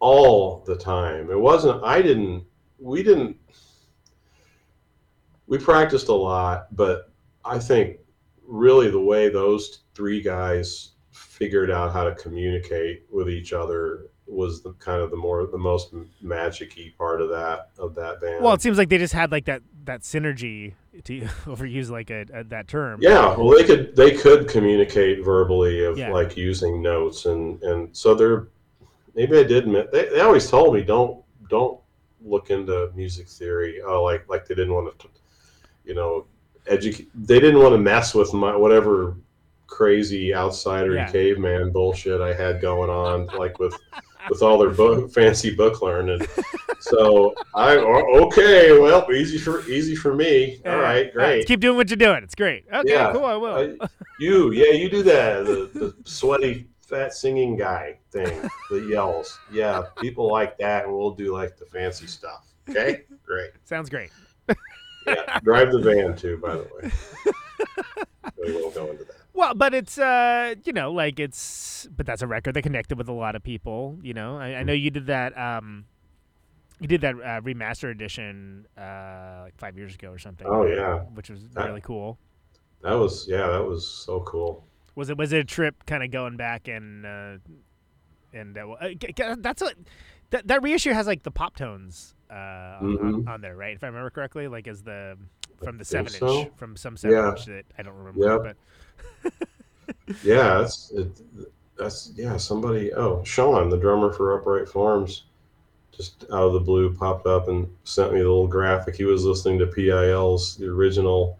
all the time it wasn't i didn't we didn't we practiced a lot but i think really the way those three guys figured out how to communicate with each other was the kind of the more the most magic-y part of that of that band
Well, it seems like they just had like that that synergy to <laughs> overuse like a, a that term.
Yeah, well, they could they could communicate verbally of
Yeah.
like using notes and and so they're maybe I did they, they always told me don't don't look into music theory. Oh, like like they didn't want to, you know, educate. They didn't want to mess with my whatever crazy outsider
Yeah.
caveman bullshit I had going on, like with with all their book, fancy book learning. So I okay, well, easy for easy for me. All right, great.
keep doing what you're doing. It's great. Okay,
Yeah.
cool. I will.
Uh, you, yeah, you do that. The, the sweaty, fat singing guy thing that yells. Yeah, people like that, and we'll do like the fancy stuff. Okay, great.
Sounds great.
Yeah, drive the van too, by the way. We won't go into that.
Well, but it's uh, you know, like it's, but that's a record that connected with a lot of people. You know, I, I know you did that. Um, he did that uh, remaster edition uh, like five years ago or something.
Oh, yeah.
which was
That-
really cool.
That was yeah, that was so cool.
Was it was it a trip kind of going back and uh, and uh, uh, that's what that that reissue has like the pop tones uh, on, on, on there, right? If I remember correctly, like as the from the seven
so.
inch from some seven
Yeah.
inch that I don't remember,
Yep.
but <laughs>
Yeah, that's it, that's yeah. Somebody oh Sean, the drummer for Upright Forms, just out of the blue popped up and sent me the little graphic. He was listening to PIL's the original,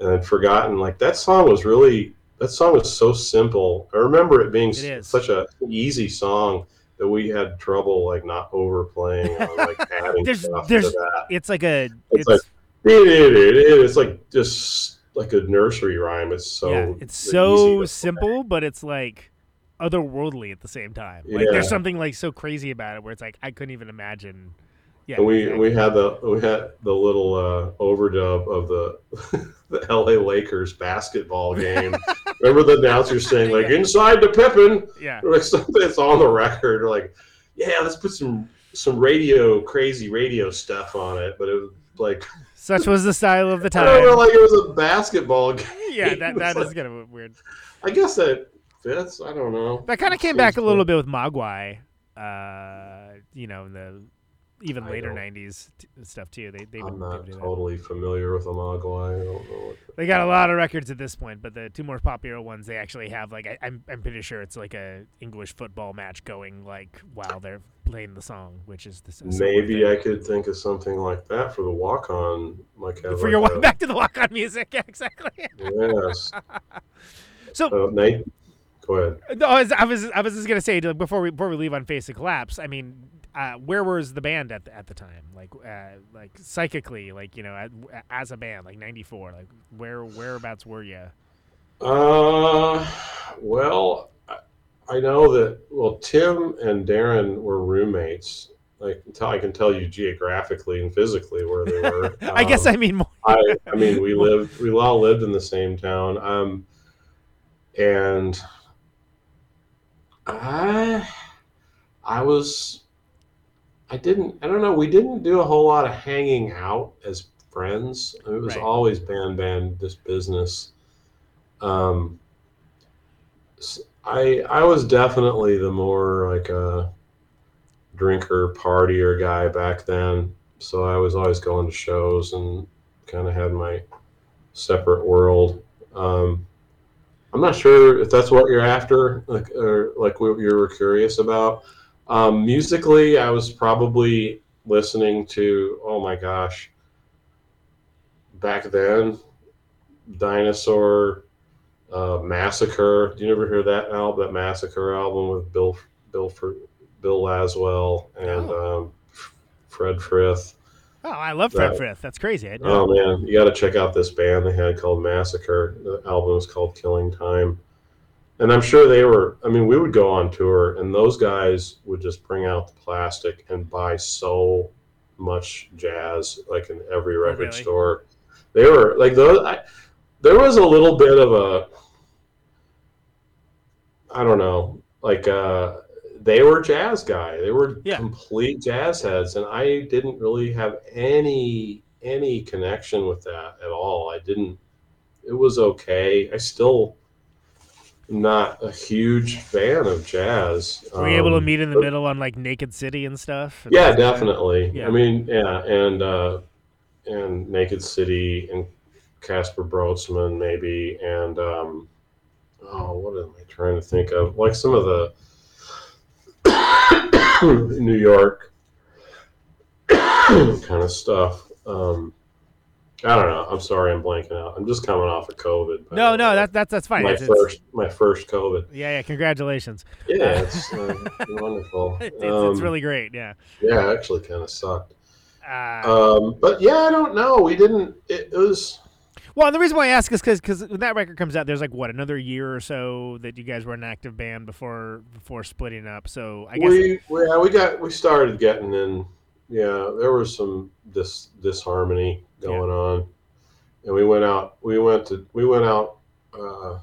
and I'd forgotten like that song was really that song was so simple. I remember it being
It
such a easy song that we had trouble like not overplaying or like <laughs> adding
There's-
stuff
there's-
to that.
it's like a
It's
it's,
like- <laughs> It's like just like a nursery rhyme. It's so
yeah, it's so simple, but it's like otherworldly at the same time. Like
Yeah.
there's something like so crazy about it where it's like I couldn't even imagine. Yeah,
And we
exactly.
we had the we had the little uh, overdub of the <laughs> the L.A. Lakers basketball game. <laughs> Remember the announcer saying like
Yeah.
"inside the Pippen,"
yeah.
or <laughs> like something that's on the record. Or like, yeah, let's put some some radio crazy radio stuff on it. But it was like
Such was the style of the time.
I don't know,
time.
like it was a basketball <laughs> game.
Yeah, that that is kind of weird.
I guess that fits. I don't know.
That kind of came back a little bit with Mogwai. Uh, you know, in the even
I
later
don't-
'90s t- stuff too. They they
I'm
would, they
not
would do that.
totally familiar with Amagwai. I don't know. What
They got a lot of records at this point, but the two more popular ones they actually have like I, I'm I'm pretty sure it's like a English football match going like while they're playing the song, which is the s-
Maybe
thing.
I could think of something like that for the walk on. Like
for
like
your walk back to the walk on music. <laughs> Yeah, exactly.
Yes. <laughs>
So
Uh, Nate, go ahead.
no, I was, I was I was just gonna say before we before we leave on Face of Collapse. I mean, uh, where was the band at the, at the time? Like uh, like psychically, like you know, at, as a band, like '94. Like where whereabouts were you?
Uh, well, I, know that. Well, Tim and Darin were roommates. Like until I can tell you geographically and physically where they were. <laughs>
I guess
Um,
I mean more. <laughs>
I, I mean, we lived, we all lived in the same town. Um, and I, I was, I didn't, I don't know, we didn't do a whole lot of hanging out as friends. It was
Right.
always band, band, this business. Um, I, I was definitely the more like a drinker, partier guy back then. So I was always going to shows and kind of had my separate world. Um, I'm not sure if that's what you're after, like or like what you were curious about. Um, musically, I was probably listening to oh my gosh, back then, Dinosaur, uh, Massacre. Do you ever hear that album, that Massacre album with Bill Bill for Bill Laswell and um, Fred Frith?
Oh, I love Fred
That-
Frith. That's crazy. I
Oh man, you got to check out this band they had called Massacre. The album is called Killing Time, and I'm sure they were. I mean, we would go on tour, and those guys would just bring out the plastic and buy so much jazz, like in every record
really?
store. They were like those. I, there was a little bit of a, I don't know, like uh, they were jazz guy. They were
Yeah.
complete jazz heads, and I didn't really have any any connection with that at all. I didn't. It was okay. I still not a huge fan of jazz.
Were you able to
Um,
meet in the
but-
middle on like Naked City and stuff?
yeah, definitely.
Yeah.
I mean, yeah, and uh, and Naked City and Caspar Brotzmann maybe, and um, oh, what am I trying to think of? Like some of the <coughs> New York <coughs> kind of stuff. Um, I don't know. I'm sorry, I'm blanking out. I'm just coming off of COVID.
No, no,
way.
that's that's that's fine.
my
It's- it's-
first my first COVID.
yeah, yeah. Congratulations.
Yeah, it's uh, <laughs> wonderful.
It's, it's
Um,
really great. Yeah.
yeah, it actually kind of sucked.
Uh,
Um, but yeah, I don't know. We didn't. It, it was.
well, and the reason why I ask is because when that record comes out, there's like what another year or so that you guys were an active band before before splitting up. So I guess
we, we yeah we got we started getting in. Yeah, there was some dis disharmony going on, and we went out. We went to we went out. Uh,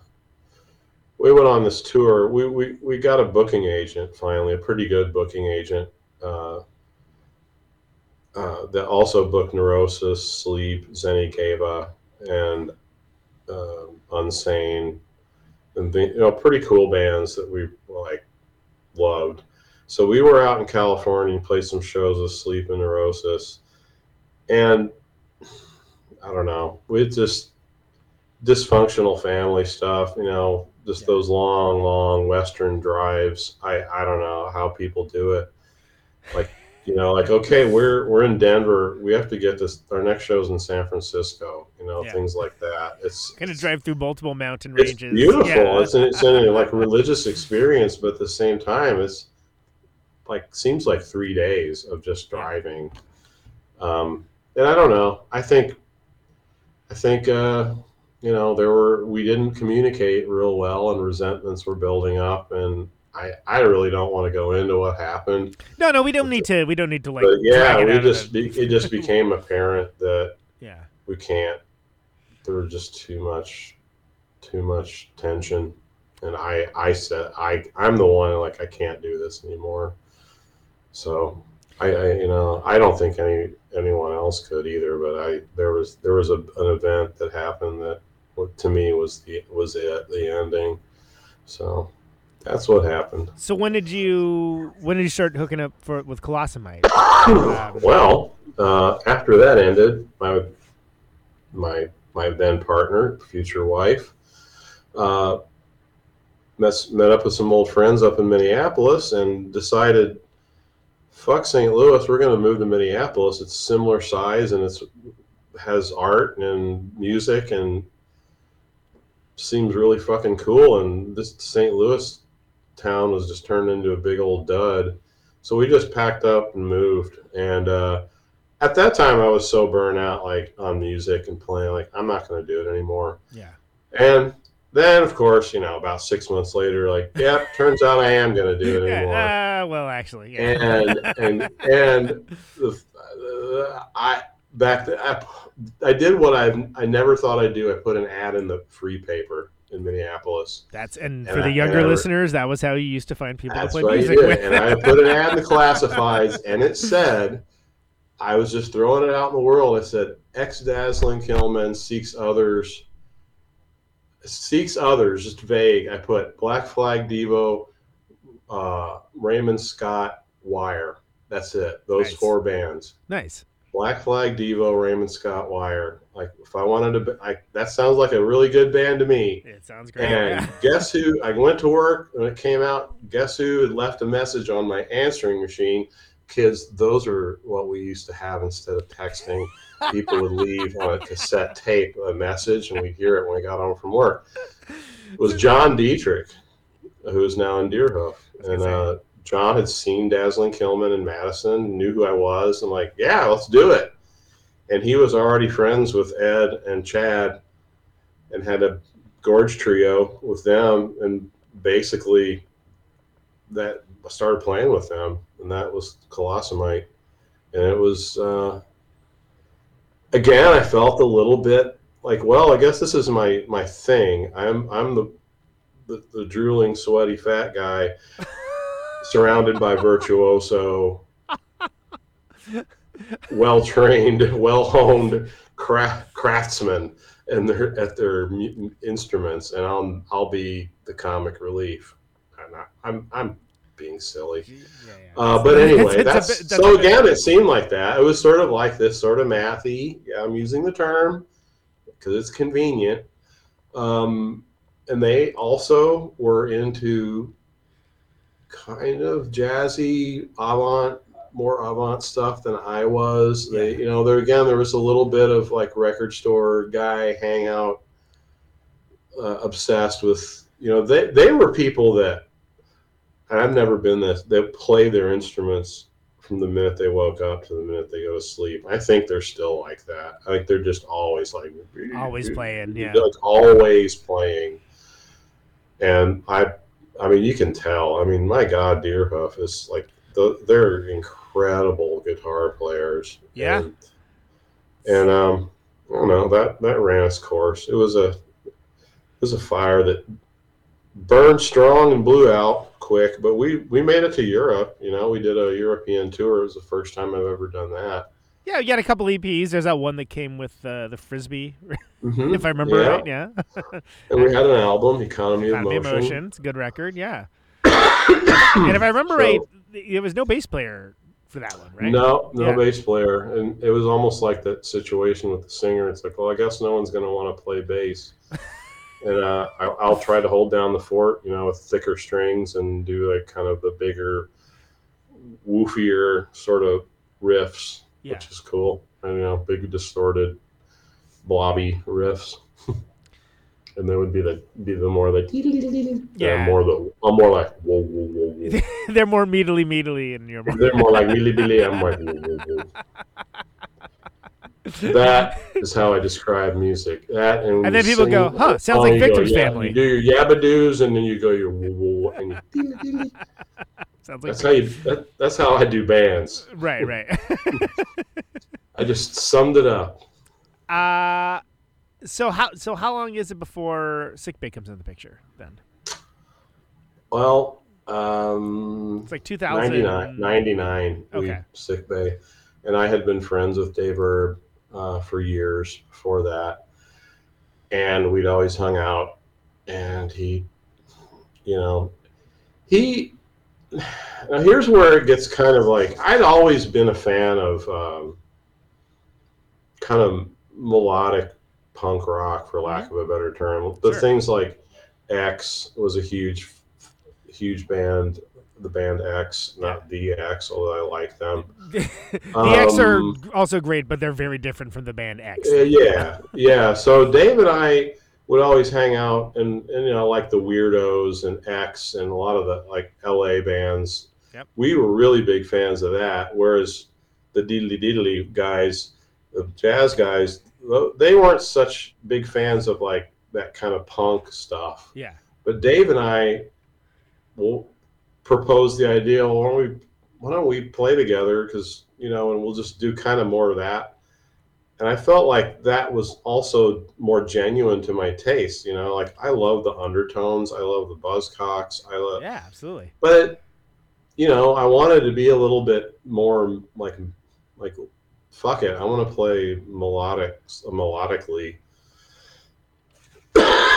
we went on this tour. We, we we got a booking agent finally, a pretty good booking agent. Uh, uh, that also booked Neurosis, Sleep, Keva, and uh, Unsane, and the, you know, pretty cool bands that we like loved. So we were out in California and played some shows with Sleep and Neurosis, and I don't know, we just dysfunctional family stuff, you know, just those long, long Western drives. I I don't know how people do it. Like you know, like okay, we're we're in Denver. We have to get this. Our next show's in San Francisco. You know,
Yeah.
things like that. It's
Kind of drive through multiple mountain
it's
ranges.
beautiful.
Yeah.
It's an, it's an like a religious experience, but at the same time, it's like seems like three days of just driving. Um, and I don't know. I think, I think, uh, you know, there were we didn't communicate real well, and resentments were building up, and I I really don't want to go into what happened.
no, no, we don't need to. We don't need to like.
But yeah, we just
the-
it just <laughs> became apparent that
yeah.
we can't there was just too much too much tension and i i said i i'm the one like i can't do this anymore so i, I you know i don't think any anyone else could either but i there was there was a, an event that happened that what to me was the was it the ending so that's what happened
So when did you when did you start hooking up for with Colossamite? Um, <coughs>
well, uh, after that ended, my my my then partner, future wife, uh, met met up with some old friends up in Minneapolis and decided, fuck St. Louis, we're going to move to Minneapolis. It's similar size and it's has art and music and seems really fucking cool. And this St. Louis town was just turned into a big old dud. So we just packed up and moved. And uh, at that time, I was so burnt out, like on music and playing, like I'm not going to do it anymore.
yeah.
And then, of course, you know, about six months later, like, yeah, turns out I am going to do <laughs> it anymore.
Uh, well, actually, yeah.
And and and the, uh, I back then, I, I did what I I never thought I'd do. I put an ad in the free paper in Minneapolis.
That's and,
And
for the younger
I-
listeners, that was how you used to find people
That's
to play
what
music with.
And I put an ad in the <laughs> classifieds, and it said, I was just throwing it out in the world. I said, ex Dazzling Killmen seeks others, seeks others, just vague. I put Black Flag Devo, uh, Raymond Scott, Wire. That's it. Those
Nice.
four bands.
nice.
Black Flag Devo, Raymond Scott, Wire. Like, if I wanted to, I, that sounds like a really good band to me.
It sounds great.
And <laughs> guess who? I went to work when it came out. Guess who had left a message on my answering machine? Kids, those are what we used to have instead of texting. People would leave on a cassette tape a message, and we'd hear it when we got home from work. It was John Dieterich, who is now in Deerhoof. And uh, John had seen Dazzling Killmen in Madison, knew who I was, and like, yeah, let's do it. And he was already friends with Ed and Chad and had a gorge trio with them and basically that started playing with them and that was Colossamite. And it was uh, again I felt a little bit like well I guess this is my my thing. I'm I'm the the, the drooling sweaty fat guy <laughs> surrounded by virtuoso well trained well honed craft, craftsmen and they're at their instruments, and I'll I'll be the comic relief. I'm not, I'm, I'm being silly,
Yeah, yeah.
uh, but <laughs> anyway, that's,
bit- that's
so again. It seemed like that. It was sort of like this, sort of mathy. Yeah, I'm using the term because it's convenient. Um, and they also were into kind of jazzy avant more avant stuff than I was. They, you know, there again, there was a little bit of like record store guy hangout, uh, obsessed with, you know, they they were people that, I've never been this. They play their instruments from the minute they woke up to the minute they go to sleep. I think they're still like that. I think they're just always like
Always playing, yeah.
like always playing. And I, I mean, you can tell. I mean, my God, Deerhoof is like the, they're incredible guitar players.
Yeah.
And, and um, I don't know that that ran its course. It was a it was a fire that burned strong and blew out quick. But we we made it to Europe. You know, we did a European tour. It was the first time I've ever done that.
Yeah, you got a couple EPs. There's that one that came with uh, the frisbee, <laughs>
Mhm.
if I remember
Yeah.
right. Yeah, <laughs>
And we had an album, Economy of
Economy of
Motion.
Motion. It's a good record. Yeah. <coughs> and if I remember
So-
right, there was no bass player for that one, right?
No, no
Yeah.
bass player, and it was almost like that situation with the singer. It's like, well, I guess no one's going to want to play bass, <laughs> and uh, I'll, I'll try to hold down the fort, you know, with thicker strings and do like kind of the bigger, woofier sort of riffs,
Yeah.
which is cool. And, you know, big distorted, blobby riffs. <laughs> And there would be the be the more the
Yeah.
more the I'm more like whoa whoa whoa whoa <laughs>
They're more meatly meatly in your.
they're more like Billy Billy. I'm like, whoa, whoa, whoa. <laughs> that is how I describe music. That and,
And then people go, huh, sounds
oh,
like
you go,
Victor's
yeah,
family.
You do your yabadoos, and then you go your <laughs> and you. <laughs>
Sounds like
that's how you. That, that's how I do bands.
right, right. <laughs>
I just summed it up.
uh so how so how long is it before Sicbay comes in the picture? Then
Well, um,
it's like 2000.
99, 99 we
Okay.
Sicbay, and I had been friends with Dave Erb uh, for years before that, and we'd always hung out, and he, you know, he. <sighs> Now here's where it gets kind of like I'd always been a fan of um, kind of melodic punk rock, for lack of a better term. The
Sure.
things like X was a huge, huge band. The band X, not the X, although I like them. <laughs>
the X are
Um,
also great, but they're very different from the band X.
Yeah, yeah. So Dave and I would always hang out and, and you know like the Weirdos and X and a lot of the like LA bands.
Yep.
We were really big fans of that. Whereas the Diddly Diddly guys, the jazz guys, they weren't such big fans of like that kind of punk stuff.
Yeah.
But Dave and I will propose the idea. Well, why don't we why don't we play together? Because you know, and we'll just do kind of more of that. And I felt like that was also more genuine to my taste. You know, like I love the undertones, I love the buzzcocks, I love,
Yeah, absolutely.
but you know, I wanted to be a little bit more like like fuck it, I want to play melodic melodically.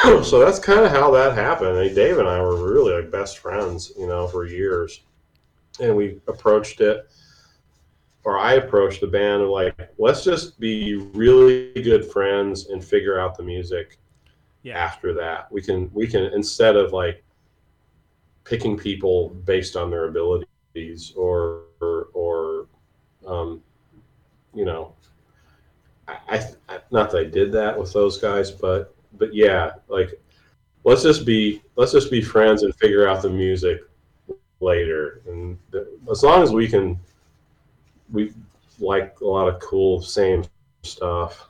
<coughs> so that's kind of how that happened. I mean, Dave and I were really like best friends, you know, for years, and we approached it, or I approached the band of like, let's just be really good friends and figure out the music
Yeah.
after that. We can we can instead of like picking people based on their abilities or or, or um, you know, I, I not that I did that with those guys, but but yeah, like let's just be let's just be friends and figure out the music later. And as long as we can, we like a lot of cool same stuff.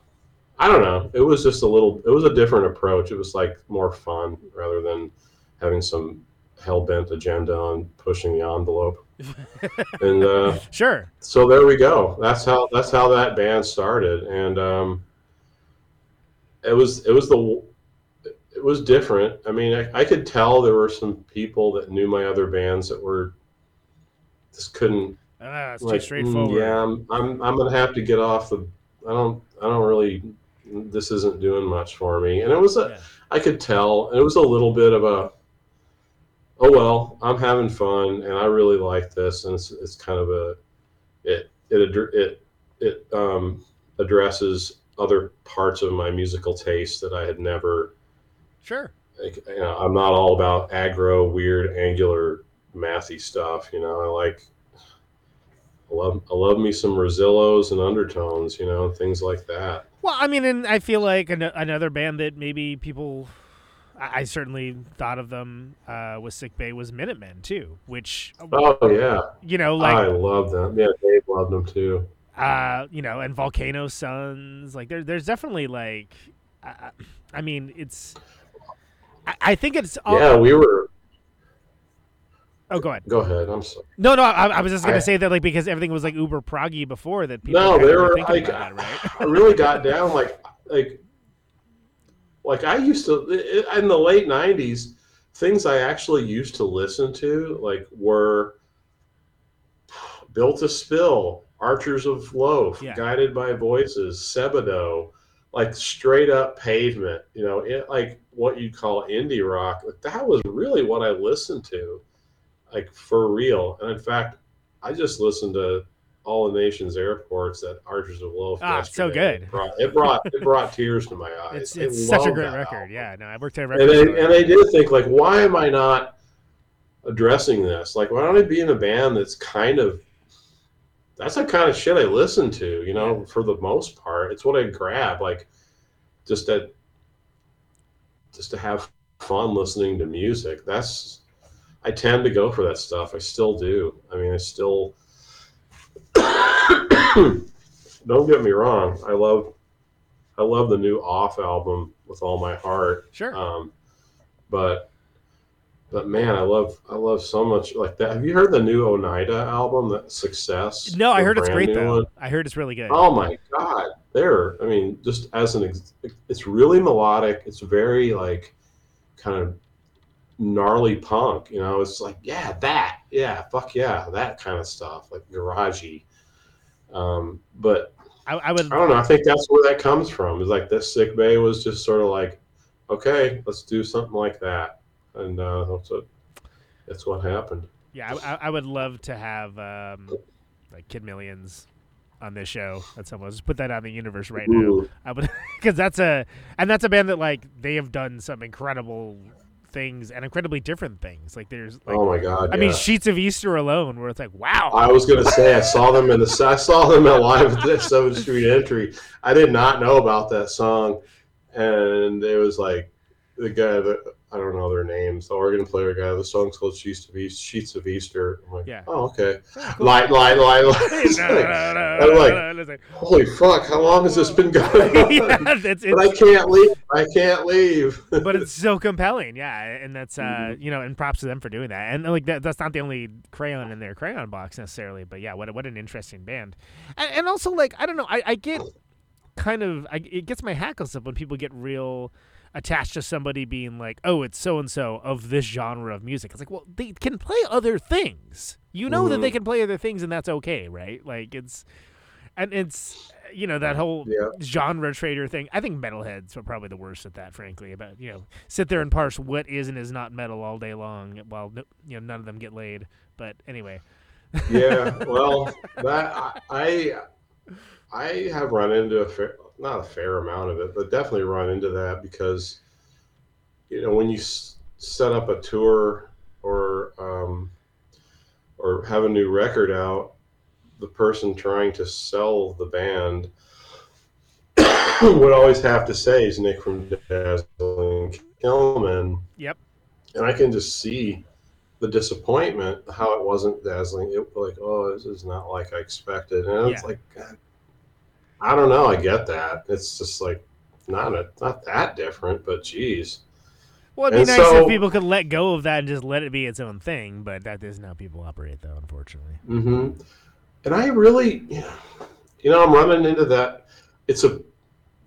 I don't know. It was just a little. It was a different approach. It was like more fun rather than having some hell bent agenda on pushing the envelope. <laughs> and uh,
Sure.
so there we go. That's how that's how that band started, and um, it was it was the it was different. I mean, I, I could tell there were some people that knew my other bands that were just couldn't
Ah, it's
like,
too straightforward.
"Mm, yeah, I'm, I'm I'm gonna have to get off the. I don't I don't really. This isn't doing much for me, and it was a.
Yeah.
I could tell, and it was a little bit of a. Oh well, I'm having fun, and I really like this, and it's, it's kind of a, it it it it um, addresses other parts of my musical taste that I had never.
Sure.
Like, you know, I'm not all about aggro, weird, angular, mathy stuff. You know, I like. I love I love me some Rezillos and undertones, you know, things like that.
Well, I mean, and I feel like an- another band that maybe people, I, I certainly thought of them uh, with Sicbay was Minutemen too, which
Oh yeah,
you know, like I
love them. Yeah, Dave loved them too.
Uh, you know, and Volcano Suns. Like there, there's definitely like, I, I mean, it's. I, I think it's. all-
Yeah, we were.
Oh, go ahead.
Go ahead. I'm sorry.
No, no, I, I was just gonna
I-
say that like because everything was like uber proggy before that. People
No, they were like
about right?
I really got down like like like I used to in the late '90s. Things I actually used to listen to like were <sighs> Built to Spill, Archers of Loaf,
Yeah.
Guided by Voices, Sebadoh, like straight up pavement, you know, it, like what you'd call indie rock. Like, that was really what I listened to, like for real. And in fact, I just listened to All the Nations Airports that Archers of Loaf.
Ah, so good.
It brought, it brought it brought tears to my <laughs> eyes.
It's it's such a great record.
album.
Yeah, no, I worked at a record store.
I, and I did think like, why am I not addressing this? Like, why don't I be in a band that's kind of that's the kind of shit I listen to, you know, for the most part. It's what I grab, like just to just to have fun listening to music. That's I tend to go for that stuff. I still do. I mean I still <coughs> don't get me wrong, I love I love the new off album with all my heart.
Sure.
Um, but but man, I love I love so much like that. Have you heard the new Oneida album? That Success.
no, I heard it's great though.
one?
I heard it's really good.
Oh my god, there. I mean, just as an, ex- it's really melodic. It's very like kind of gnarly punk. You know, it's like yeah, that, yeah, fuck yeah, that kind of stuff, like garagey. Um, but
I, I would.
I don't know. I think that's where that comes from. Is like this Sicbay was just sort of like, okay, let's do something like that, and uh, that's what that's what happened.
Yeah, I, I- would love to have um, like Kid Millions on this show at some point. Just put that on the universe right now. I would <laughs> because that's a and that's a band that like they have done some incredible things and incredibly different things. Like there's like
oh my god!
I mean. Sheets of Easter alone, where it's like wow.
I was gonna say I saw them in the I saw them at live at the Seventh Street Entry. I did not know about that song, and it was like the guy that I don't know their names, the organ player guy. The song's called "Sheets of East Sheets of Easter." I'm like,
Yeah.
oh okay,
cool.
light, light, light, light. <laughs> <laughs>
No,
like,
no, no,
I'm like,
no, no, it's like-
holy fuck! How long has this been going on? <laughs>
yeah, it's,
but I can't leave. I can't leave.
but it's so compelling, yeah, and that's uh,
Mm-hmm.
you know, and props to them for doing that. And like that, that's not the only crayon in their crayon box necessarily, but yeah, what what an interesting band, and, and also like I don't know, I, I get kind of I, it gets my hackles up when people get real attached to somebody being like, oh, it's so and so of this genre of music. It's like, well, they can play other things. You know that they
Mm-hmm.
can play other things, and that's okay, right? Like it's. And it's you know that whole
Yeah.
genre trader thing. I think metalheads are probably the worst at that, frankly. About you know sit there and parse what is and is not metal all day long, while no, you know none of them get laid. But anyway,
yeah <laughs> well that I, I i have run into a fair not a fair amount of it but definitely run into that because you know when you s- set up a tour or um or have a new record out the person trying to sell the band <coughs> would always have to say is nick from dazzling Killmen
yep,
and I can just see the disappointment how it wasn't dazzling. It like, oh, this is not like I expected, and it's like, God, I don't know. I get that. It's just like not a, not that different, but geez,
well, it'd be
And
nice
so-
if people could let go of that and just let it be its own thing. But that isn't how people operate, though, unfortunately.
hmm and I really, you know, I'm running into that. It's a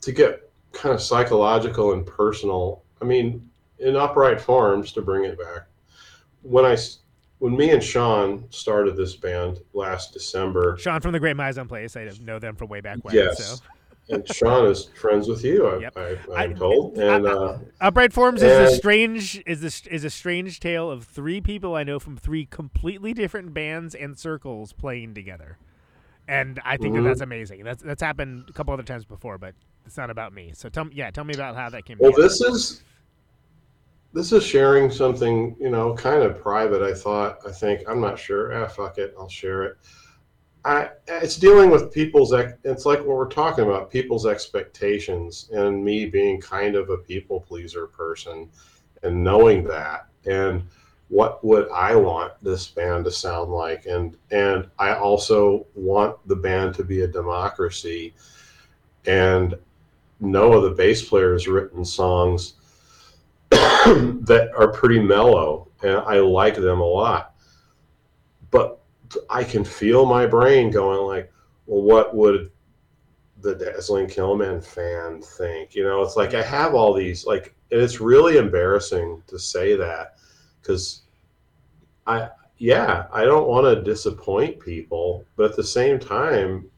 to get kind of psychological and personal. I mean, in upright forms, to bring it back, when I when me and Sean started this band last December.
Sean from the Great Mizon Place, I know them from way back when.
Yes.
So.
and Sean is friends with you. I,
Yep.
I, I'm told. And uh,
Upright Forms is a strange is is a strange tale of three people I know from three completely different bands and circles playing together, and I think
Mhm.
that that's amazing. That's that's happened a couple other times before, but it's not about me. So tell me, yeah, tell me about how that came.
well,
together.
this is this is sharing something you know kind of private. I thought. I think. I'm not sure. Ah, fuck it. I'll share it. I, it's dealing with people's. It's like what we're talking about. People's expectations, and me being kind of a people pleaser person, and knowing that, and what would I want this band to sound like, and and I also want the band to be a democracy, and Noah, the bass player, has written songs <coughs> that are pretty mellow, and I like them a lot. But I can feel my brain going like, well, what would the Dazzling Killmen fan think? You know, it's like I have all these like, and it's really embarrassing to say that because I yeah, I don't want to disappoint people, but at the same time,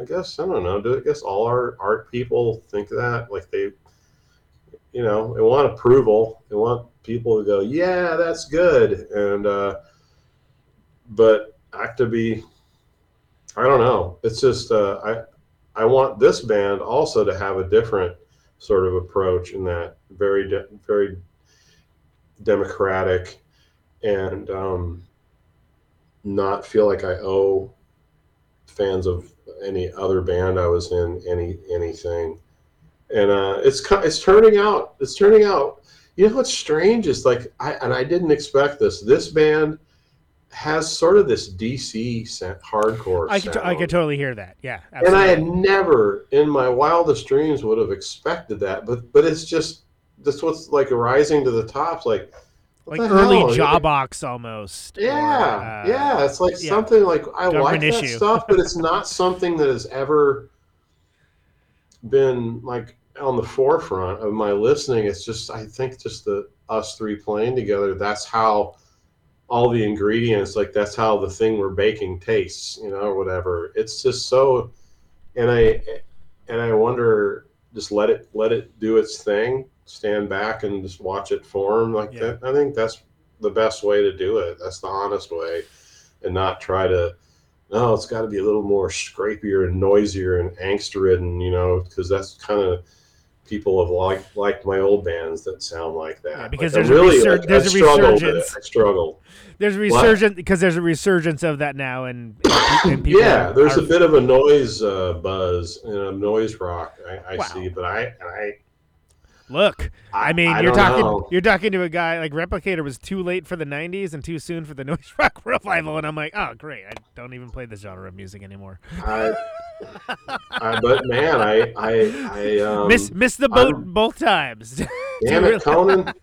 I guess I don't know. Do I guess all our art people think that like they, you know, they want approval. They want people to go, yeah, that's good, and uh, but I have to be. I don't know. It's just uh, I I want this band also to have a different sort of approach in that very de- very democratic and um, not feel like I owe fans of any other band I was in any anything. And uh, it's it's turning out. It's turning out. You know what's strange is like I and I didn't expect this. This band has sort of this DC hardcore.
I could, I could totally hear that. Yeah,
and I had never in my wildest dreams would have expected that. But but it's just that's what's like rising to the top. Like
like early
hell?
job box almost. or,
Yeah,
uh,
yeah. It's like
yeah.
something like I like that
issue.
stuff, but it's <laughs> not something that has ever been like on the forefront of my listening. It's just I think just the us three playing together. That's how all the ingredients, like that's how the thing we're baking tastes, you know, or whatever. It's just so, and I and I wonder, just let it let it do its thing. Stand back and just watch it form like
Yeah.
that. I think that's the best way to do it. That's the honest way, and not try to. No, it's got to be a little more scrapier and noisier and angst ridden, you know, because that's kind of people have liked liked my old bands that sound like that.
Yeah, because
Like, I
there's a resur-
like,
there's
I
a
struggled with it.
resurgence.
I struggle.
There's a resurgence because there's a resurgence of that now, and, and, <coughs> people
yeah, there's
are-
a bit of a noise uh, buzz and a noise rock I, I
Wow.
see, but I I
Look, I, mean,
I
you're talking
know.
you're talking to a guy like Replicator was too late for the '90s and too soon for the <laughs> noise rock revival, and I'm like, oh great, I don't even play this genre of music anymore.
I, I but man, I I I um,
miss miss the boat
I'm-
both times. <laughs>
damn it, Conan. <laughs>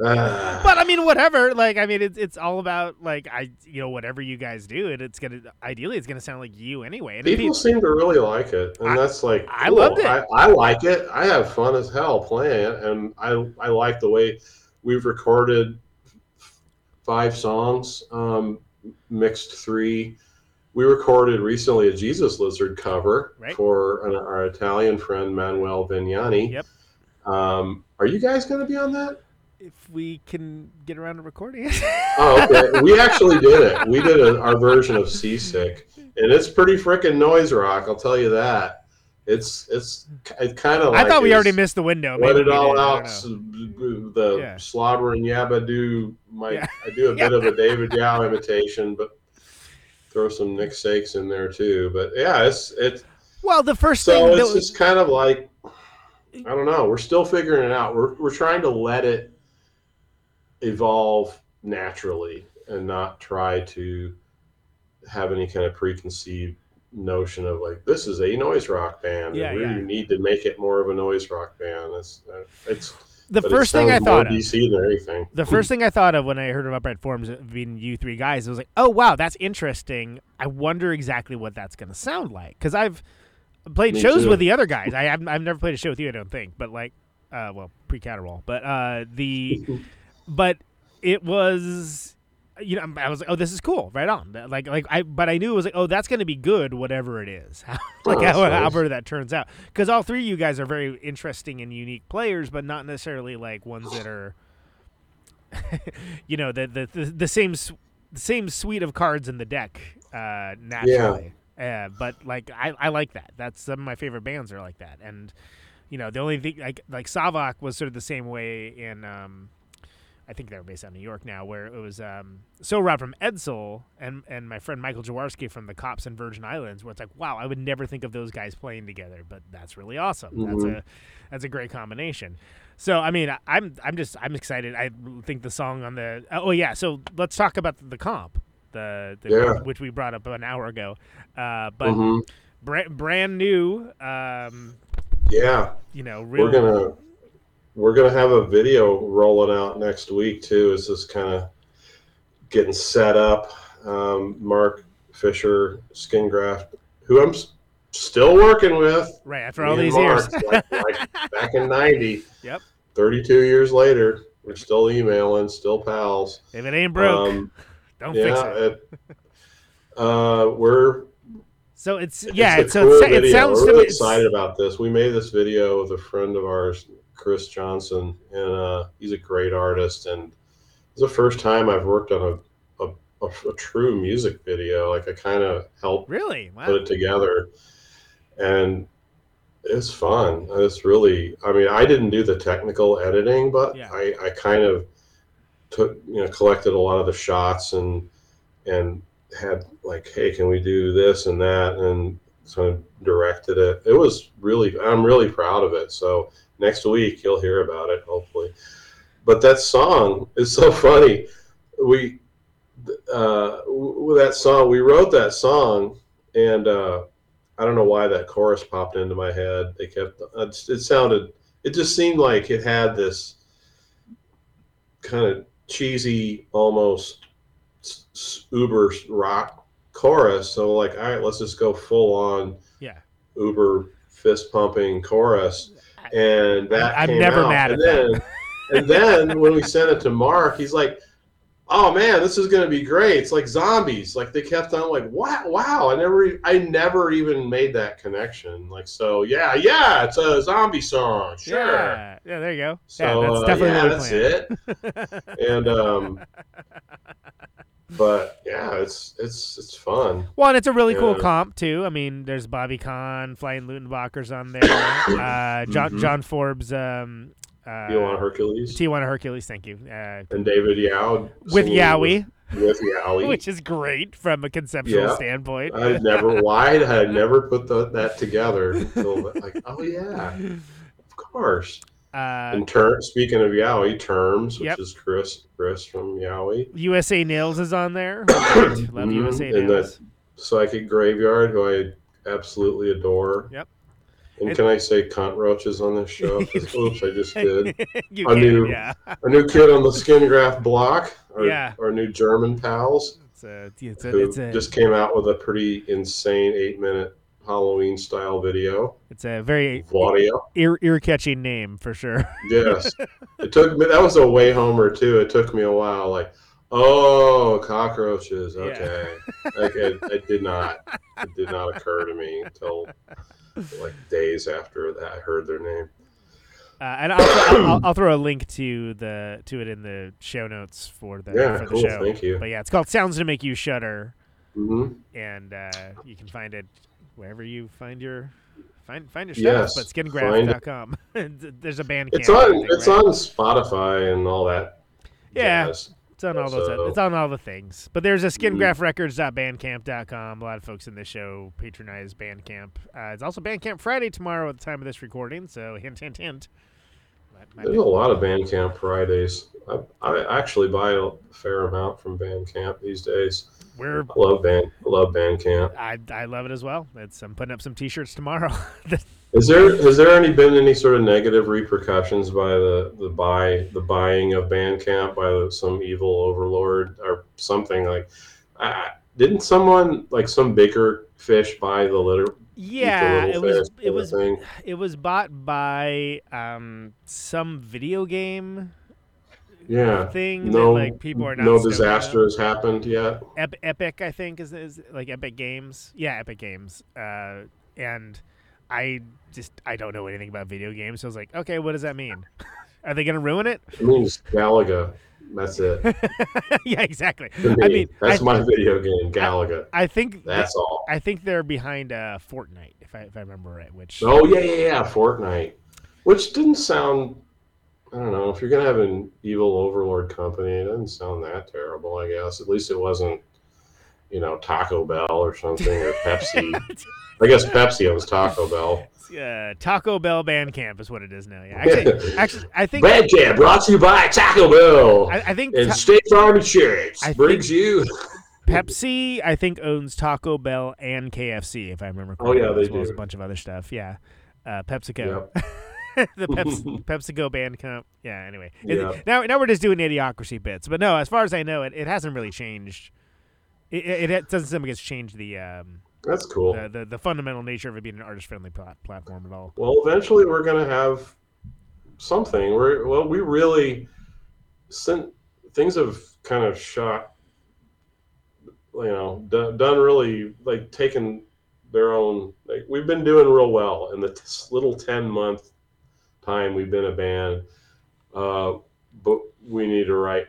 <sighs>
But I mean, whatever. Like, I mean, it's it's all about like I, you know, whatever you guys do, and it's gonna ideally it's gonna sound like you anyway. And
people seem to really like it, and
I-
that's like
I loved it.
I, I like it. I have fun as hell playing it, and I I like the way we've recorded five songs, um, mixed three. We recorded recently a Jesus Lizard cover
Right.
for an, our Italian friend Manuel Vignani.
Yep.
Um, are you guys going to be on that?
If we can get around to recording it. <laughs>
Oh, okay. we actually did it. We did a, our version of Seasick, and it's pretty freaking noise rock. I'll tell you that. It's it's it kind of.
I thought we already missed the window.
Let
Maybe
it all
did,
out.
don't
s-
know.
The
Yeah.
slobbering yabba My
Yeah.
I do a bit <laughs> of a David Yow imitation, but throw some Nick Sakes in there too. But yeah, it's it's
Well, the first
so
thing that
it's
was,
just kind of like I don't know. We're still figuring it out. We're we're trying to let it evolve naturally and not try to have any kind of preconceived notion of like this is a noise rock band.
Yeah,
and we
yeah.
need to make it more of a noise rock band. It's uh, it's
the first thing I thought of.
DC than anything.
The first thing I thought of when I heard of Upright Forms being you three guys, it was like, oh wow, that's interesting. I wonder exactly what that's going to sound like because I've played
Me
shows
too.
with the other guys. I have I've never played a show with you, I don't think, but like, uh, well, pre Caterwall, but uh, the, <laughs> but it was. You know, I was like, "Oh, this is cool, right on." Like, like I, but I knew it was like, "Oh, that's going to be good, whatever it is." <laughs> like,
Oh,
how, however that turns out, because all three of you guys are very interesting and unique players, but not necessarily like ones that are <laughs> you know the the the, the same the same suite of cards in the deck uh naturally uh, but like I, I like that that's some of my favorite bands are like that and you know the only thing like like savak was sort of the same way in um I think they're based out of New York now, where it was um, so Rob from Edsel and and my friend Michael Jaworski from the Cops and Virgin Islands, where it's like, wow, I would never think of those guys playing together, but that's really awesome. That's
Mhm.
a that's a great combination. So I mean, I, I'm I'm just I'm excited. I think the song on the oh yeah. So let's talk about the comp, the, the
Yeah.
which we brought up an hour ago, uh, but
Mhm.
bra- brand new. Um,
Yeah,
you know, real,
we're gonna we're gonna have a video rolling out next week too. It's just kind of getting set up. Um, Mark Fischer, Skingraft, who I'm s- still working with.
right after all these years.
Like, like <laughs> back in '90.
Yep.
32 years later, We're still emailing, still pals.
If it ain't broke,
Um, <laughs>
don't fix it.
it, uh, we're
So it's yeah.
it's a
so
cool
it, it sounds
We're really excited about this. We made this video with a friend of ours, Chris Johnson, and uh, he's a great artist. And it's the first time I've worked on a a, a, a true music video. Like I kind of helped
Really?
put it together, and it's fun. It's really. I mean, I didn't do the technical editing, but
Yeah.
I, I kind of took you know collected a lot of the shots and and had like, hey, can we do this and that, and sort of directed it. It was really. I'm really proud of it. So next week you'll hear about it, hopefully. But that song is so <laughs> funny. We uh, with that song, we wrote that song, and uh, I don't know why that chorus popped into my head. They kept it sounded. It just seemed like it had this kind of cheesy, almost s- s- uber rock chorus. So like, all right, let's just go full on
Yeah.
uber fist pumping chorus, and that
I'm never
out.
mad
and
at that.
then, and then when we sent it to Mark, he's like, "Oh man, this is going to be great." It's like zombies. Like they kept on like, "Wow, wow!" I never, I never even made that connection. Like, so yeah, yeah, it's a zombie song, sure.
Yeah. Yeah. There you go.
So
yeah, that's
uh,
definitely
yeah,
what
that's it. And um, <laughs> but yeah, it's it's it's fun.
Well, and it's a really cool comp too. I mean, there's Bobby Conn, Flying Luttenbacher's on there. <coughs> uh, John
Mhm.
John Forbes, um, uh,
Tijuana Hercules
Tijuana Hercules. Thank you. Uh,
and David Yow
with Yowie,
with, with Yowie. <laughs>
which is great from a conceptual
Yeah.
standpoint.
I never <laughs> why I never put the, that together until like oh yeah of course
uh,
and ter- speaking of Yowie terms which
Yep.
is Chris Chris from Yowie
USA Nails is on there. <coughs> Love
Mhm.
USA
And
Nails.
that psychic graveyard who I absolutely adore
Yep.
and can I say cunt roaches on this show? <laughs> oops I just <laughs> did
you
I
can,
knew-
yeah.
our new kid on the skin graft block our,
Yeah.
our new German pals
It's a, it's a,
who
it's a,
just came out with a pretty insane eight minute Halloween style video
it's a very
Audio.
ear ear catching name for sure. <laughs>
Yes. It took me that was a way homer too. It took me a while, like, oh cockroaches,
Yeah.
okay. like it, it did not it did not occur to me until like days after that I heard their name.
Uh, and I'll, I'll, I'll, I'll throw a link to the to it in the show notes for the
Yeah,
for the
cool,
show.
thank you.
But yeah, it's called "Sounds to Make You Shudder,"
hmm
and uh, you can find it wherever you find your find find your stuff.
Yes,
but
it. <laughs>
There's a band.
It's on it's on Spotify and all that.
Yeah.
jazz.
It's on all those.
So-
It's on all the things. But there's a
Mhm.
skingraftrecords.bandcamp.com. A lot of folks in this show patronize Bandcamp. Uh, it's also Bandcamp Friday tomorrow at the time of this recording. So hint, hint, hint.
There's
be-
a lot of Bandcamp Fridays. I, I actually buy a fair amount from Bandcamp these days.
We're
I love band I love Bandcamp.
I, I love it as well. It's I'm putting up some T-shirts tomorrow. <laughs>
Is there has there any been any sort of negative repercussions by the the buy the buying of Bandcamp by the, some evil overlord or something like? Didn't someone like some bigger fish buy the litter?
yeah,
the
it was it was
thing?
it was bought by um some video game
yeah.
thing
No,
that like people are not
no disaster has happened yet.
Ep- Epic, I think, is, is like Epic Games. Yeah, Epic Games. Uh, and I just I don't know anything about video games, so I was like, okay, what does that mean? <laughs> Are they gonna ruin it?
It means Galaga. That's it. <laughs>
yeah, exactly.
To
I mean,
that's
I,
my video game, Galaga.
I think
That's all.
I think they're behind uh, Fortnite, if I if I remember right. Which
Oh yeah, yeah, yeah, Fortnite. Which didn't sound. I don't know. If you're gonna have an evil overlord company, it doesn't sound that terrible. I guess at least it wasn't, you know, Taco Bell or something or Pepsi. <laughs> I guess Pepsi owns Taco Bell.
uh, Taco Bell Bandcamp is what it is now. Yeah, <laughs> actually, actually I think
Bandcamp brought to you by Taco Bell
I, I think
and
Ta-
State Farm Insurance
I
brings you.
Pepsi, I think, owns Taco Bell and KFC, if I remember correctly.
Oh, yeah, they
as well as a bunch of other stuff. Yeah, uh, PepsiCo,
Yep. <laughs> <laughs>
the Peps- <laughs> PepsiCo Bandcamp. Yeah. Anyway, It- now now we're just doing idiocracy bits, but no, as far as I know, it, it hasn't really changed. It, it, it doesn't seem like it's changed the um
That's cool.
the, the, the fundamental nature of it being an artist friendly plat- platform at all.
Well, eventually we're going to have something. We're well, we really since things have kind of shot, you know, done, done really like taken their own. Like we've been doing real well in the t- little ten month time we've been a band, uh, but we need to write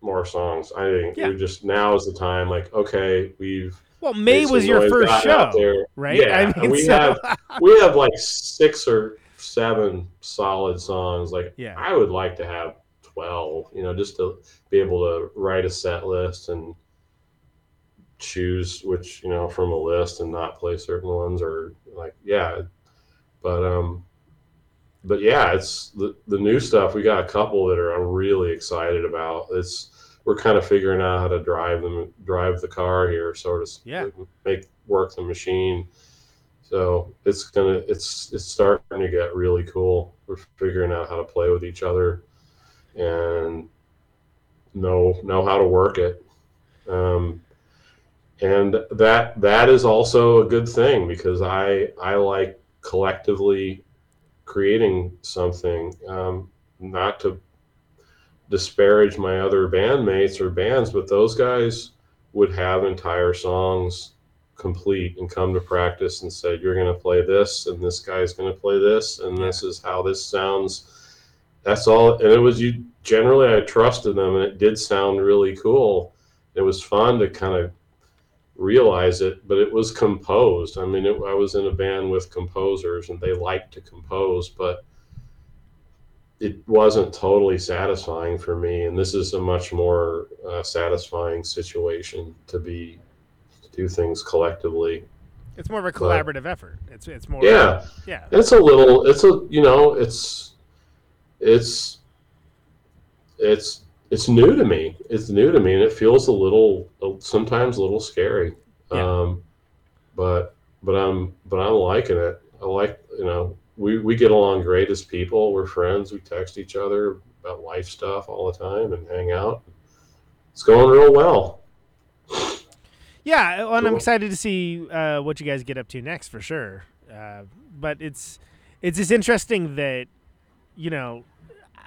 more songs. I think
Yeah.
we just now is the time. Like, okay, we've
Well, May was your first show, right?
Yeah, <laughs>
I mean,
we
so-
have <laughs> we have like six or seven solid songs. Like,
Yeah.
I would like to have twelve. You know, just to be able to write a set list and choose which you know from a list and not play certain ones or like yeah but um but yeah it's the, the new stuff we got a couple that are i'm really excited about. It's we're kind of figuring out how to drive them drive the car here sort of
Yeah.
make work the machine. So it's gonna it's it's starting to get really cool. We're figuring out how to play with each other and know know how to work it. Um, and that that is also a good thing because I I like collectively creating something. Um, not to disparage my other bandmates or bands, but those guys would have entire songs complete and come to practice and say, "You're going to play this, and this guy's going to play this, and this is how this sounds." That's all, and it was you. Generally, I trusted them, and it did sound really cool. It was fun to kind of realize it, but it was composed. I mean, it, I was in a band with composers, and they liked to compose, but it wasn't totally satisfying for me. And this is a much more uh, satisfying situation to be to do things collectively.
it's more of a collaborative effort. It's it's more.
Yeah,
yeah.
it's a little. It's a you know, it's it's it's it's new to me. It's new to me, and it feels a little sometimes a little scary.
Yeah.
Um, but but I'm but I'm liking it. I like you know we we get along great as people. We're friends. We text each other about life stuff all the time and hang out. It's going real well.
Yeah, well, and I'm excited to see uh, what you guys get up to next for sure. Uh, but it's it's just interesting that you know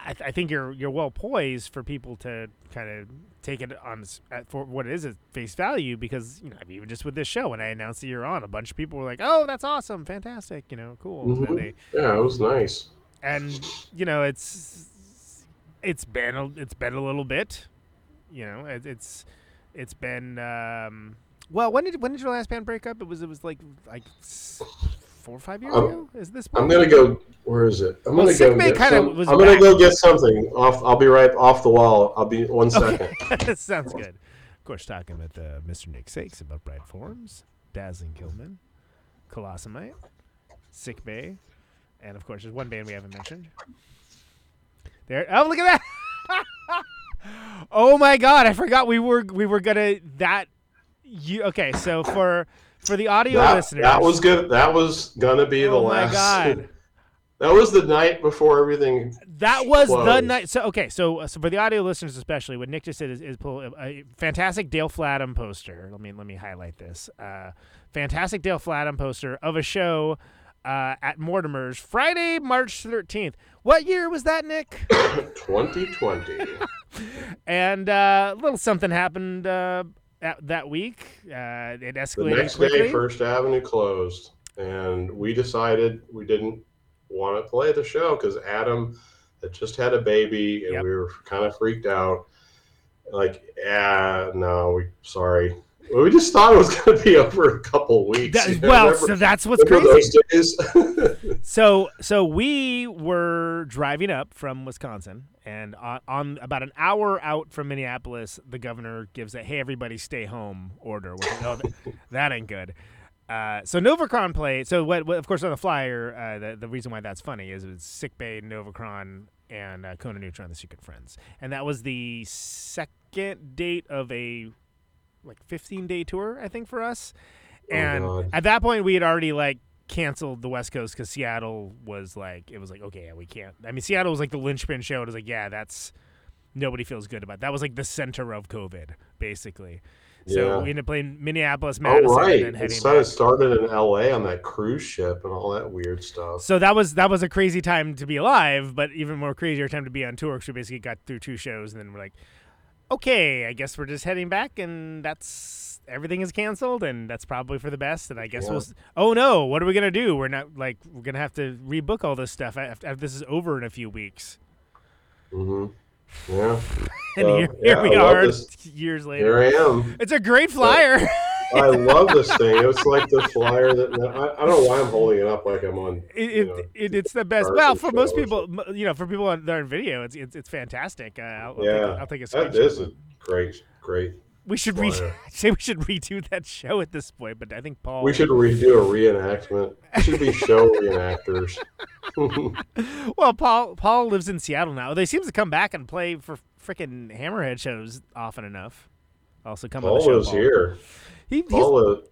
I, th- I think you're you're well poised for people to kind of take it on at, for what it is at face value because you know I mean, even just with this show when I announced that you're on, a bunch of people were like, "Oh, that's awesome, fantastic," you know, cool.
Mhm.
they
Yeah, it was nice.
and you know it's it's been a, it's been a little bit you know it, it's it's been um well when did when did your last band break up it was it was like like four or five years
Um,
ago is this
I'm gonna go. Where is it? I'm
Well,
gonna go get. Some,
was
I'm gonna
back.
go get something off. I'll be right off the wall. I'll be one second. <laughs>
okay sounds good of course talking with uh, mr nick sakes about bright forms dazzling Killmen Colossamite sick bay and of course there's one band we haven't mentioned there oh look at that <laughs> oh my god i forgot we were we were gonna that you okay so for for the audio
that,
listeners
that was good. That was gonna be the
oh my
last.
god <laughs>
That was the night before everything.
That was the night. So okay, so so for the audio listeners especially, what Nick just said is, is pull a, fantastic Dale Flattum poster. Let me let me highlight this. Uh, fantastic Dale Flattum poster of a show uh, at Mortimer's Friday, March thirteenth. What year was that, Nick? <coughs>
2020. <laughs>
and uh, a little something happened uh, at, that week. Uh, it
the next
quickly.
day, First Avenue closed, and we decided we didn't want to play the show because Adam had just had a baby, and
Yep.
we were kind of freaked out. Like, ah, no, we sorry. Well, we just thought it was going to be over a couple weeks.
That- well,
remember-
so that's what's crazy. <laughs> So so we were driving up from Wisconsin, and on, on about an hour out from Minneapolis, the governor gives a "Hey, everybody, stay home" order. Which, oh, that, <laughs> that ain't good. Uh, so Novacron played. So what, what? Of course, on the flyer, uh, the the reason why that's funny is it's Sicbay, Novacron, and uh, Conan Neutron, the Secret Friends, and that was the second date of a like 15 day tour, I think, for us.
Oh,
And
God.
at that point, we had already like canceled the West Coast because Seattle was like, it was like, okay, yeah, we can't. I mean, Seattle was like the linchpin show. It was like, yeah, that's nobody feels good about. That was like the center of COVID, basically. So
Yeah.
we ended up playing Minneapolis,
oh,
Madison, Oh
right,
and
it
heading
started,
back.
started in L.A. on that cruise ship and all that weird stuff.
So that was that was a crazy time to be alive, but even more crazier time to be on tour. Because we basically got through two shows, and then we're like, okay, I guess we're just heading back, and that's everything is canceled, and that's probably for the best. And I guess
Yeah.
we'll. Oh no, what are we gonna do? We're not like we're gonna have to rebook all this stuff after, after this is over in a few weeks.
Mm-hmm. <laughs> Yeah,
And
So,
here,
yeah,
we
I
are, years later.
here I am.
It's a great flyer. <laughs>
I love this thing. It's like the flyer that I, I don't know why I'm holding it up like I'm on.
It, it,
know,
it, it's the best. Well, for most people, you know, for people on, that are in video, it's it's, it's fantastic. Uh, I'll, I'll
yeah,
take, I'll take a
that
screenshot.
is a great, great.
We should re- <laughs> say we should redo that show at this point, but I think Paul.
We should redo a reenactment. We should be show <laughs> reenactors. <laughs>
Well, Paul Paul lives in Seattle now. They seems to come back and play for freaking Hammerhead shows often enough. Also come on the
Paul
show. Paul.
here.
He he was.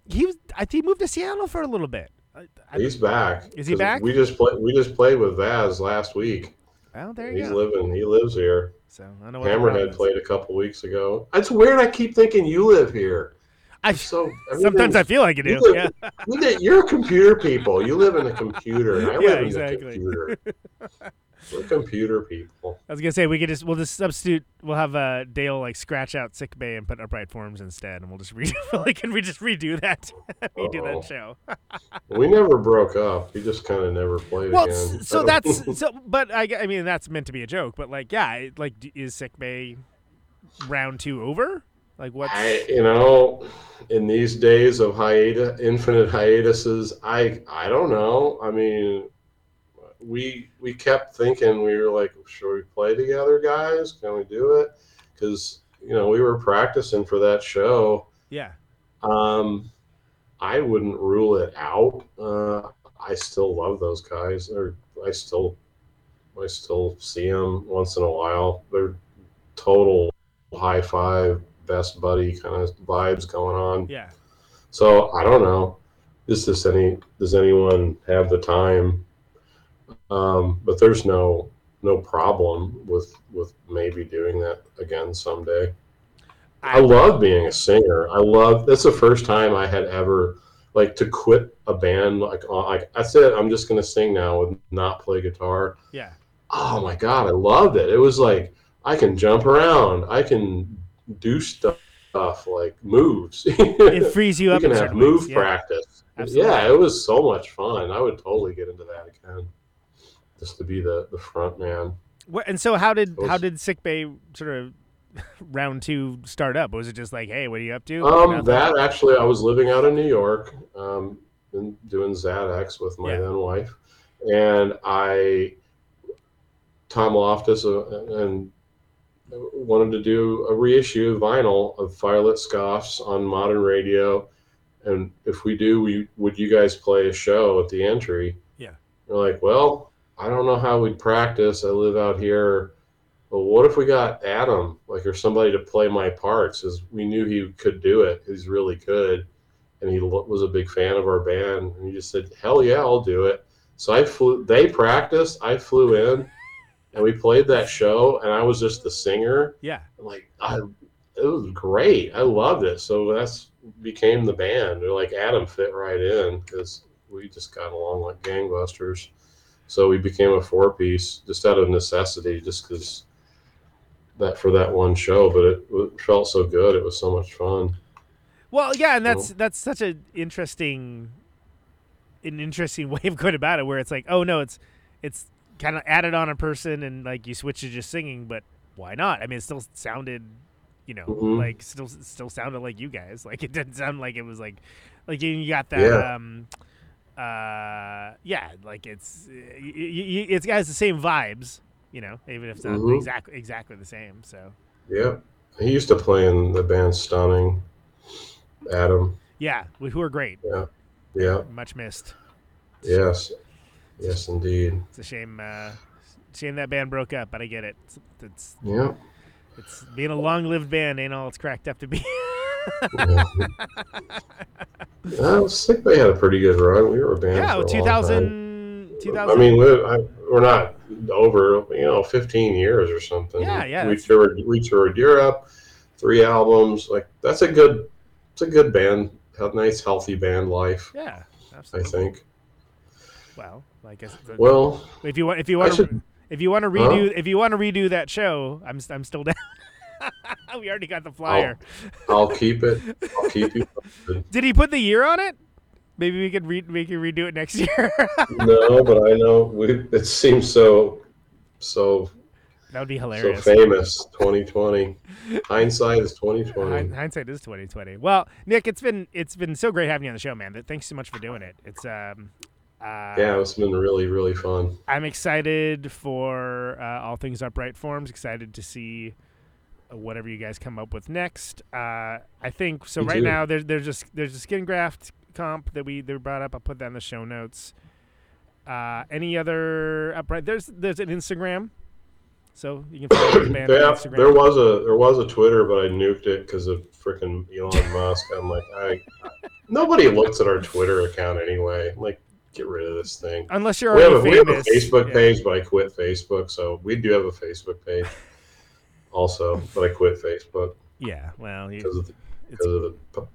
I think he moved to Seattle for a little bit. I, I,
he's back.
Is he back?
We just played. We just played with Vaz last week.
well, there you
He's
go.
living. He lives here.
so I know what
Hammerhead played a couple weeks ago. It's weird. I keep thinking you live here.
I
So
sometimes I feel like I do.
You live,
Yeah.
you live- you're computer people. You live in a computer. I <laughs>
Yeah,
live in
exactly.
the computer. <laughs> We're computer people.
I was gonna say we could just we'll just substitute. We'll have uh, Dale like scratch out Sicbay and put upright forms instead, and we'll just redo. <laughs> like, can we just redo that? <laughs> redo
Uh-oh.
that show. <laughs>
We never broke up. We just kind of never played
Well,
again.
s- so that's so. But I, I mean, that's meant to be a joke. But like, yeah, like, is Sicbay round two over? Like,
what? You know, in these days of hiatus, infinite hiatuses, I, I don't know. I mean, we, we kept thinking we were like, should we play together, guys? Can we do it? Because you know we were practicing for that show.
yeah?
Um, I wouldn't rule it out. Uh, I still love those guys. Or I still, I still see them once in a while. They're total high five, best buddy kind of vibes going on.
Yeah.
So I don't know. Is this any? Does anyone have the time? Um, but there's no no problem with with maybe doing that again someday. I love being a singer. I love that's the first time I had ever like to quit a band like uh, like I said I'm just gonna sing now and not play guitar.
Yeah.
Oh my god, I loved it. It was like I can jump around, I can do stuff like moves. <laughs>
It frees you up.
can have move
ways.
Practice.
Absolutely.
Yeah, it was so much fun. I would totally get into that again, just to be the the front man.
What, and so, how did
Those-
how did Sicbay sort of <laughs> round two start up? Was it just like, hey, what are you up to?
Um, that actually, I was living out in New York, um, and doing ZX with my
Yeah.
then wife, and I, Tom Loftus, uh, and wanted to do a reissue of vinyl of Firelit Scoffs on modern radio, and if we do, we would you guys play a show at the entry?
Yeah.
We're like, well, I don't know how we'd practice. I live out here. Well, what if we got Adam, like, or somebody to play my parts? Because we knew he could do it. He's really good, and he was a big fan of our band. And he just said, "Hell yeah, I'll do it." So I flew. They practiced. I flew in, and we played that show. And I was just the singer.
yeah.
Like, I, it was great. I loved it. So that's became the band. They're like Adam fit right in because we just got along like gangbusters. So we became a four piece just out of necessity, just because that for that one show. But it, it felt so good. It was so much fun.
Well, yeah, and that's that's such an interesting, an interesting <laughs> way of going about it, where it's like, oh no, it's it's kind of added on a person, and like you switch to just singing, but why not? I mean, it still sounded, you know,
Mhm.
like still still sounded like you guys. <laughs> Like it didn't sound like it was like, like you, you got that.
Yeah.
um uh yeah like it's y- it's got the same vibes you know even if it's not
Mhm.
exactly exactly the same so
Yeah. He used to play in the band STNNNG. Adam.
yeah wh- who are great
Yeah, Yeah.
much missed
Yes. Yes, indeed.
It's a shame. Uh, shame that band broke up, but I get it. It's, it's,
Yeah.
it's being a long-lived band ain't all it's cracked up to be. <laughs>
yeah. well, Sicbay had a pretty good run. We were a band.
yeah,
for a long
2000,
time.
2000
I mean, we're, I, we're not over, you know, 15 years or something.
Yeah, yeah,
We toured, we toured Europe, three albums. Like that's a good, it's a good band, a nice healthy band life.
Yeah, absolutely.
I think.
Well, I guess the-
Well,
if you want, if you want, to,
should-
if you want to redo, if you want to redo that show, I'm I'm still down. <laughs> <laughs> we already got the flyer.
I'll keep it. I'll keep you. posted. <laughs>
Did he put the year on it? Maybe we could re- we could redo it next <laughs> year.
no, but I know we, it seems so so
that would be
so
hilarious.
famous. 2020. Hindsight is 2020.
Hindsight is twenty twenty. Well, Nick, it's been it's been so great having you on the show, man. Thanks so much for doing it. It's um, uh,
Yeah, it's been really really fun.
I'm excited for uh, all things upright forms. Excited to see whatever you guys come up with next. Uh, I think so.
Me
right
too.
now, there's there's just there's a skin graft comp that we we brought up. I'll put that in the show notes. Uh, any other upright? There's there's an Instagram, so you can follow the band on Instagram.
there was a there was a Twitter, but I nuked it because of freaking Elon Musk. I'm like, I nobody looks at our Twitter account anyway. I'm like, get rid of this thing.
Unless you're
We have,
already
a, we have a
famous.
Facebook
Yeah.
page, but I quit Facebook. So we do have a Facebook page, <laughs> also, but I quit Facebook
Yeah, well,
because of the, because of the, the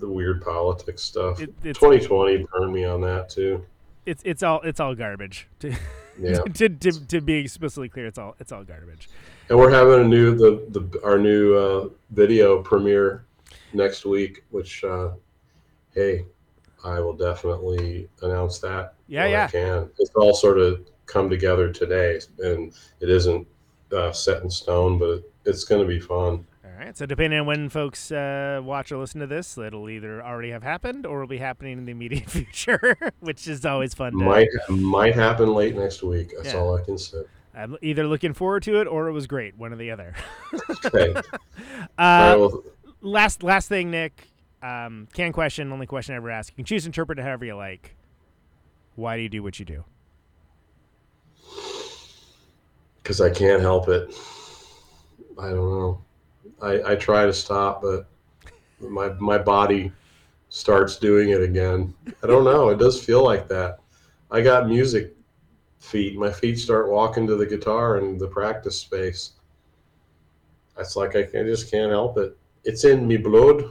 the weird politics stuff.
it, it's
2020 burned me on that too.
it's it's all it's all garbage. <laughs> To,
Yeah, <laughs>
to, to to be explicitly clear, it's all it's all garbage.
and we're having a new the, the our new uh, video premiere next week, which uh, hey, I will definitely announce that.
Yeah, yeah.
I can. It's all sort of come together today, and it isn't uh, set in stone, but it, it's going to be fun.
All right. So depending on when folks uh, watch or listen to this, it'll either already have happened or will be happening in the immediate <laughs> future, which is always fun. To,
Might might happen late next week. That's
Yeah.
all I can say.
I'm either looking forward to it or it was great, one or the other.
Okay. <laughs>
Uh,
will,
last last thing, Nick. Um, can question, only question I ever ask. You can choose to interpret it however you like. Why do you do what you do?
Because I can't help it. I don't know. I, I try to stop, but my my body starts doing it again. I don't know. It does feel like that. I got music feet. My feet start walking to the guitar in the practice space. It's like I, can, I just can't help it. It's in me blood.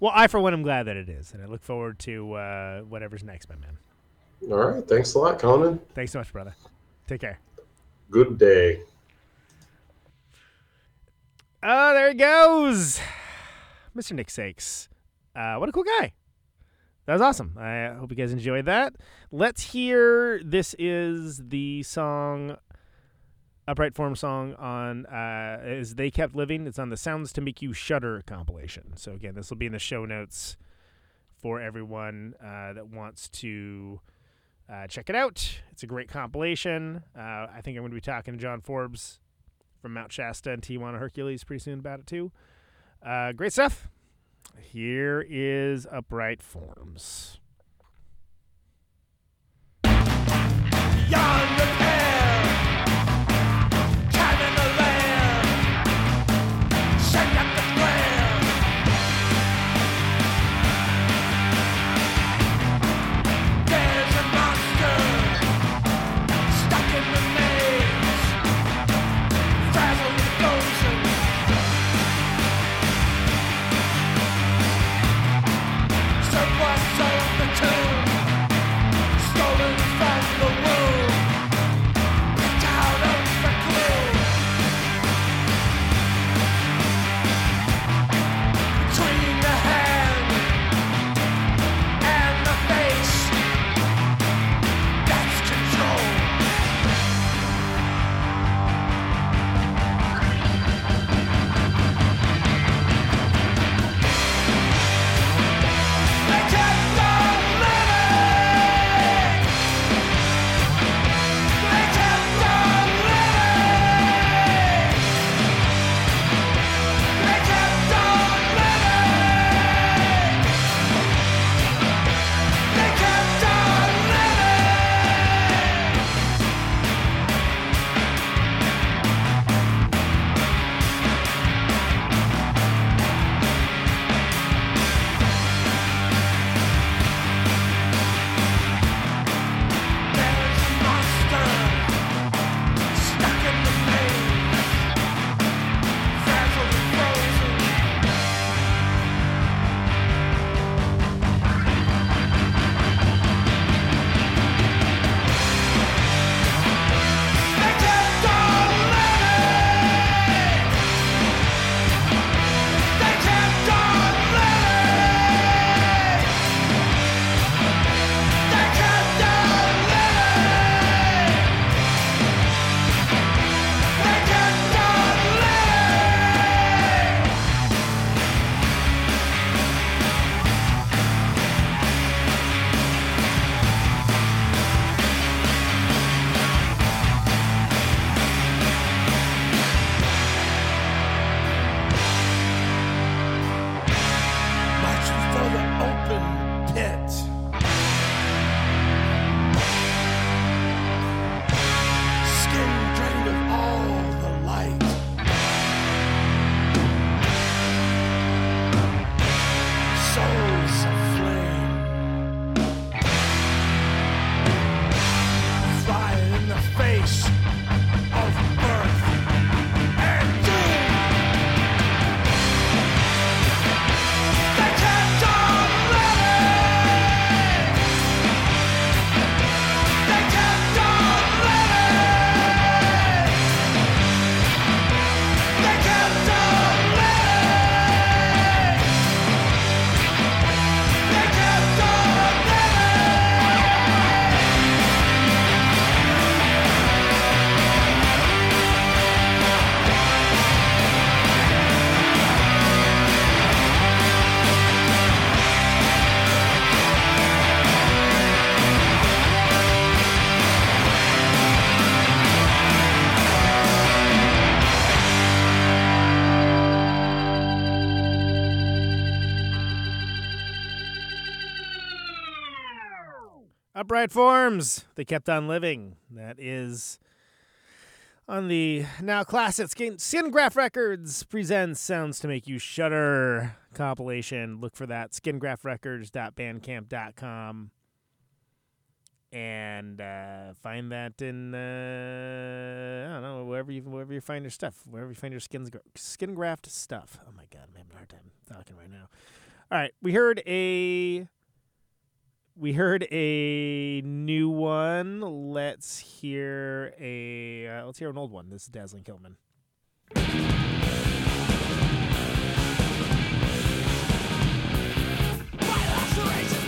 Well, I for one am glad that it is, and I look forward to uh, whatever's next, my man.
All right. Thanks a lot, Conan.
Thanks so much, brother. Take care.
Good day.
Oh, there he goes. Mr. Nick Sakes. Uh, what a cool guy. That was awesome. I hope you guys enjoyed that. Let's hear this is the song Upright Form song on uh is They Kept Living. It's on the Sounds to Make You Shudder compilation. So again, this will be in the show notes for everyone uh, that wants to uh, check it out. It's a great compilation. Uh, I think I'm going to be talking to John Forbes from Mount Shasta and Tijuana Hercules pretty soon about it too. Uh, great stuff. Here is Upright Forms. Forms. They kept on living. That is on the now classic Skin, Skin Graft Records presents Sounds to Make You Shudder compilation. Look for that. Skingraftrecords.bandcamp.com. And uh, find that in uh, I don't know wherever you wherever you find your stuff, wherever you find your skins skin graft stuff. Oh my god, I'm having a hard time talking right now. All right, we heard a we heard a new one. Let's hear a uh, let's hear an old one. This is Dazzling Killmen. All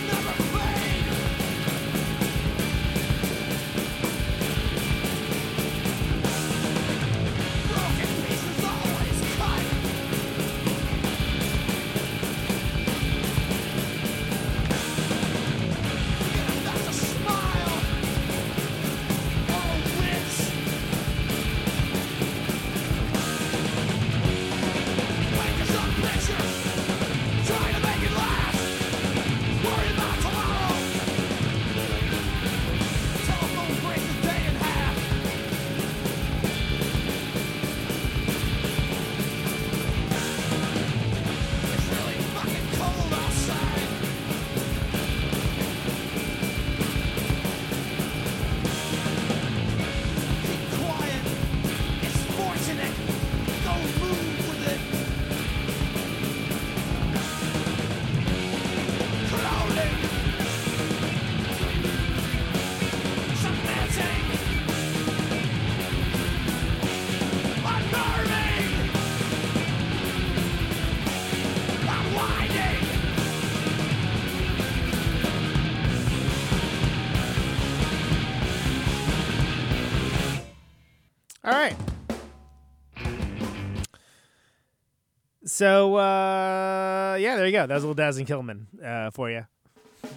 So uh, yeah, there you go. That was a little Dazzling Killmen uh, for you.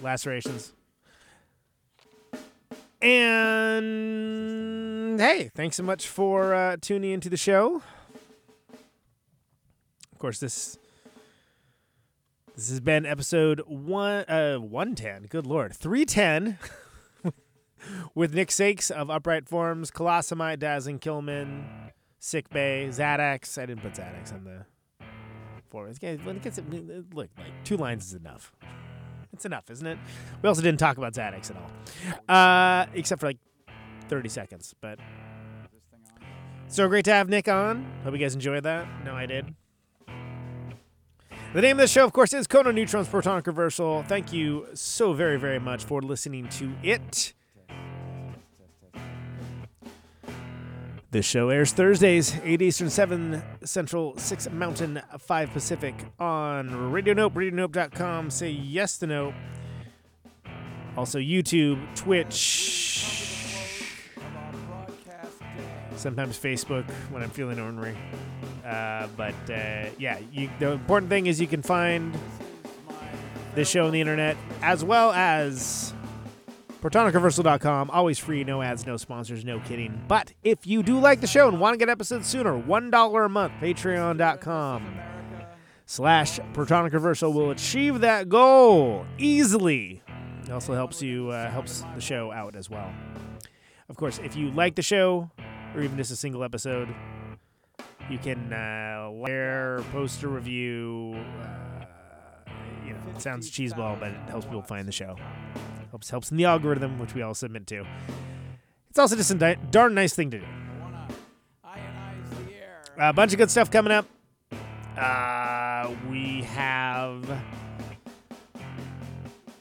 Lacerations. And hey, thanks so much for uh, tuning into the show. Of course, this this has been episode one uh one ten. Good lord, three ten. <laughs> with Nick Sakes of Upright Forms, Colossamite, Dazzling Killmen, Sick Bay, Xadax. I didn't put Xadax on the When it gets look like two lines is enough. It's enough, isn't it? We also didn't talk about Xadax at all, uh, except for like thirty seconds. But so great to have Nick on. Hope you guys enjoyed that. No, I did. The name of the show, of course, is Conan Neutron's Protonic Reversal. Thank you so very, very much for listening to it. This show airs Thursdays, 8 Eastern, 7 Central, 6 Mountain, 5 Pacific on Radio Nope, RadioNope.com. Say yes to Nope. Also, YouTube, Twitch, sometimes Facebook when I'm feeling ornery. Uh, but uh, yeah, you, the important thing is you can find this show on the internet as well as ProtonicReversal.com. Always free, no ads, no sponsors, no kidding. But if you do like the show and want to get episodes sooner, $1 a month, patreon.com slash Protonic will achieve that goal easily. It also helps you, uh, helps the show out as well. Of course, if you like the show, or even just a single episode, you can uh, share, post a review. Uh, you know, it sounds cheeseball, but it helps people find the show helps helps in the algorithm, which we all submit to. It's also just a di- darn nice thing to do. A bunch of good stuff coming up. Uh, we have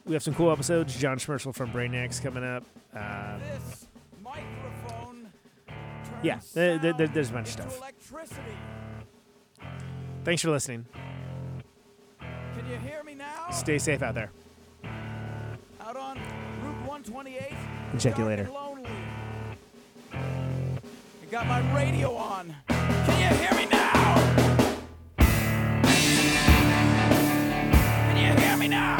we have some cool episodes. John Schmersal from Brainiacs coming up. Uh, yeah, there, there, there's a bunch of stuff. Thanks for listening.
Can you hear me now?
Stay safe out there. Check you later.
You got my radio on. Can you hear me now? Can you hear me now?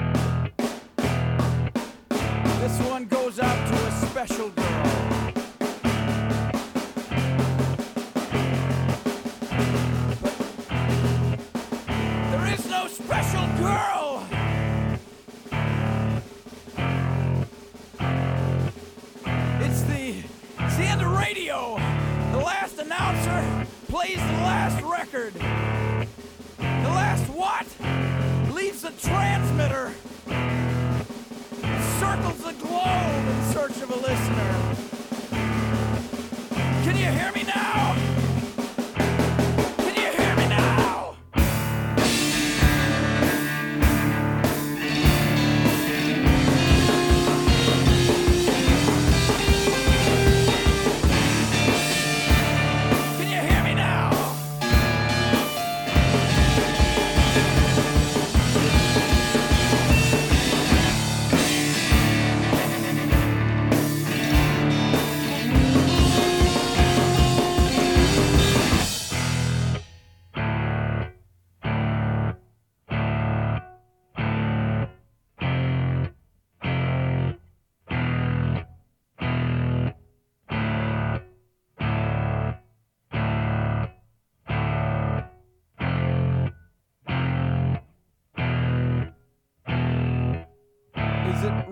Special girl.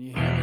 Can you hear me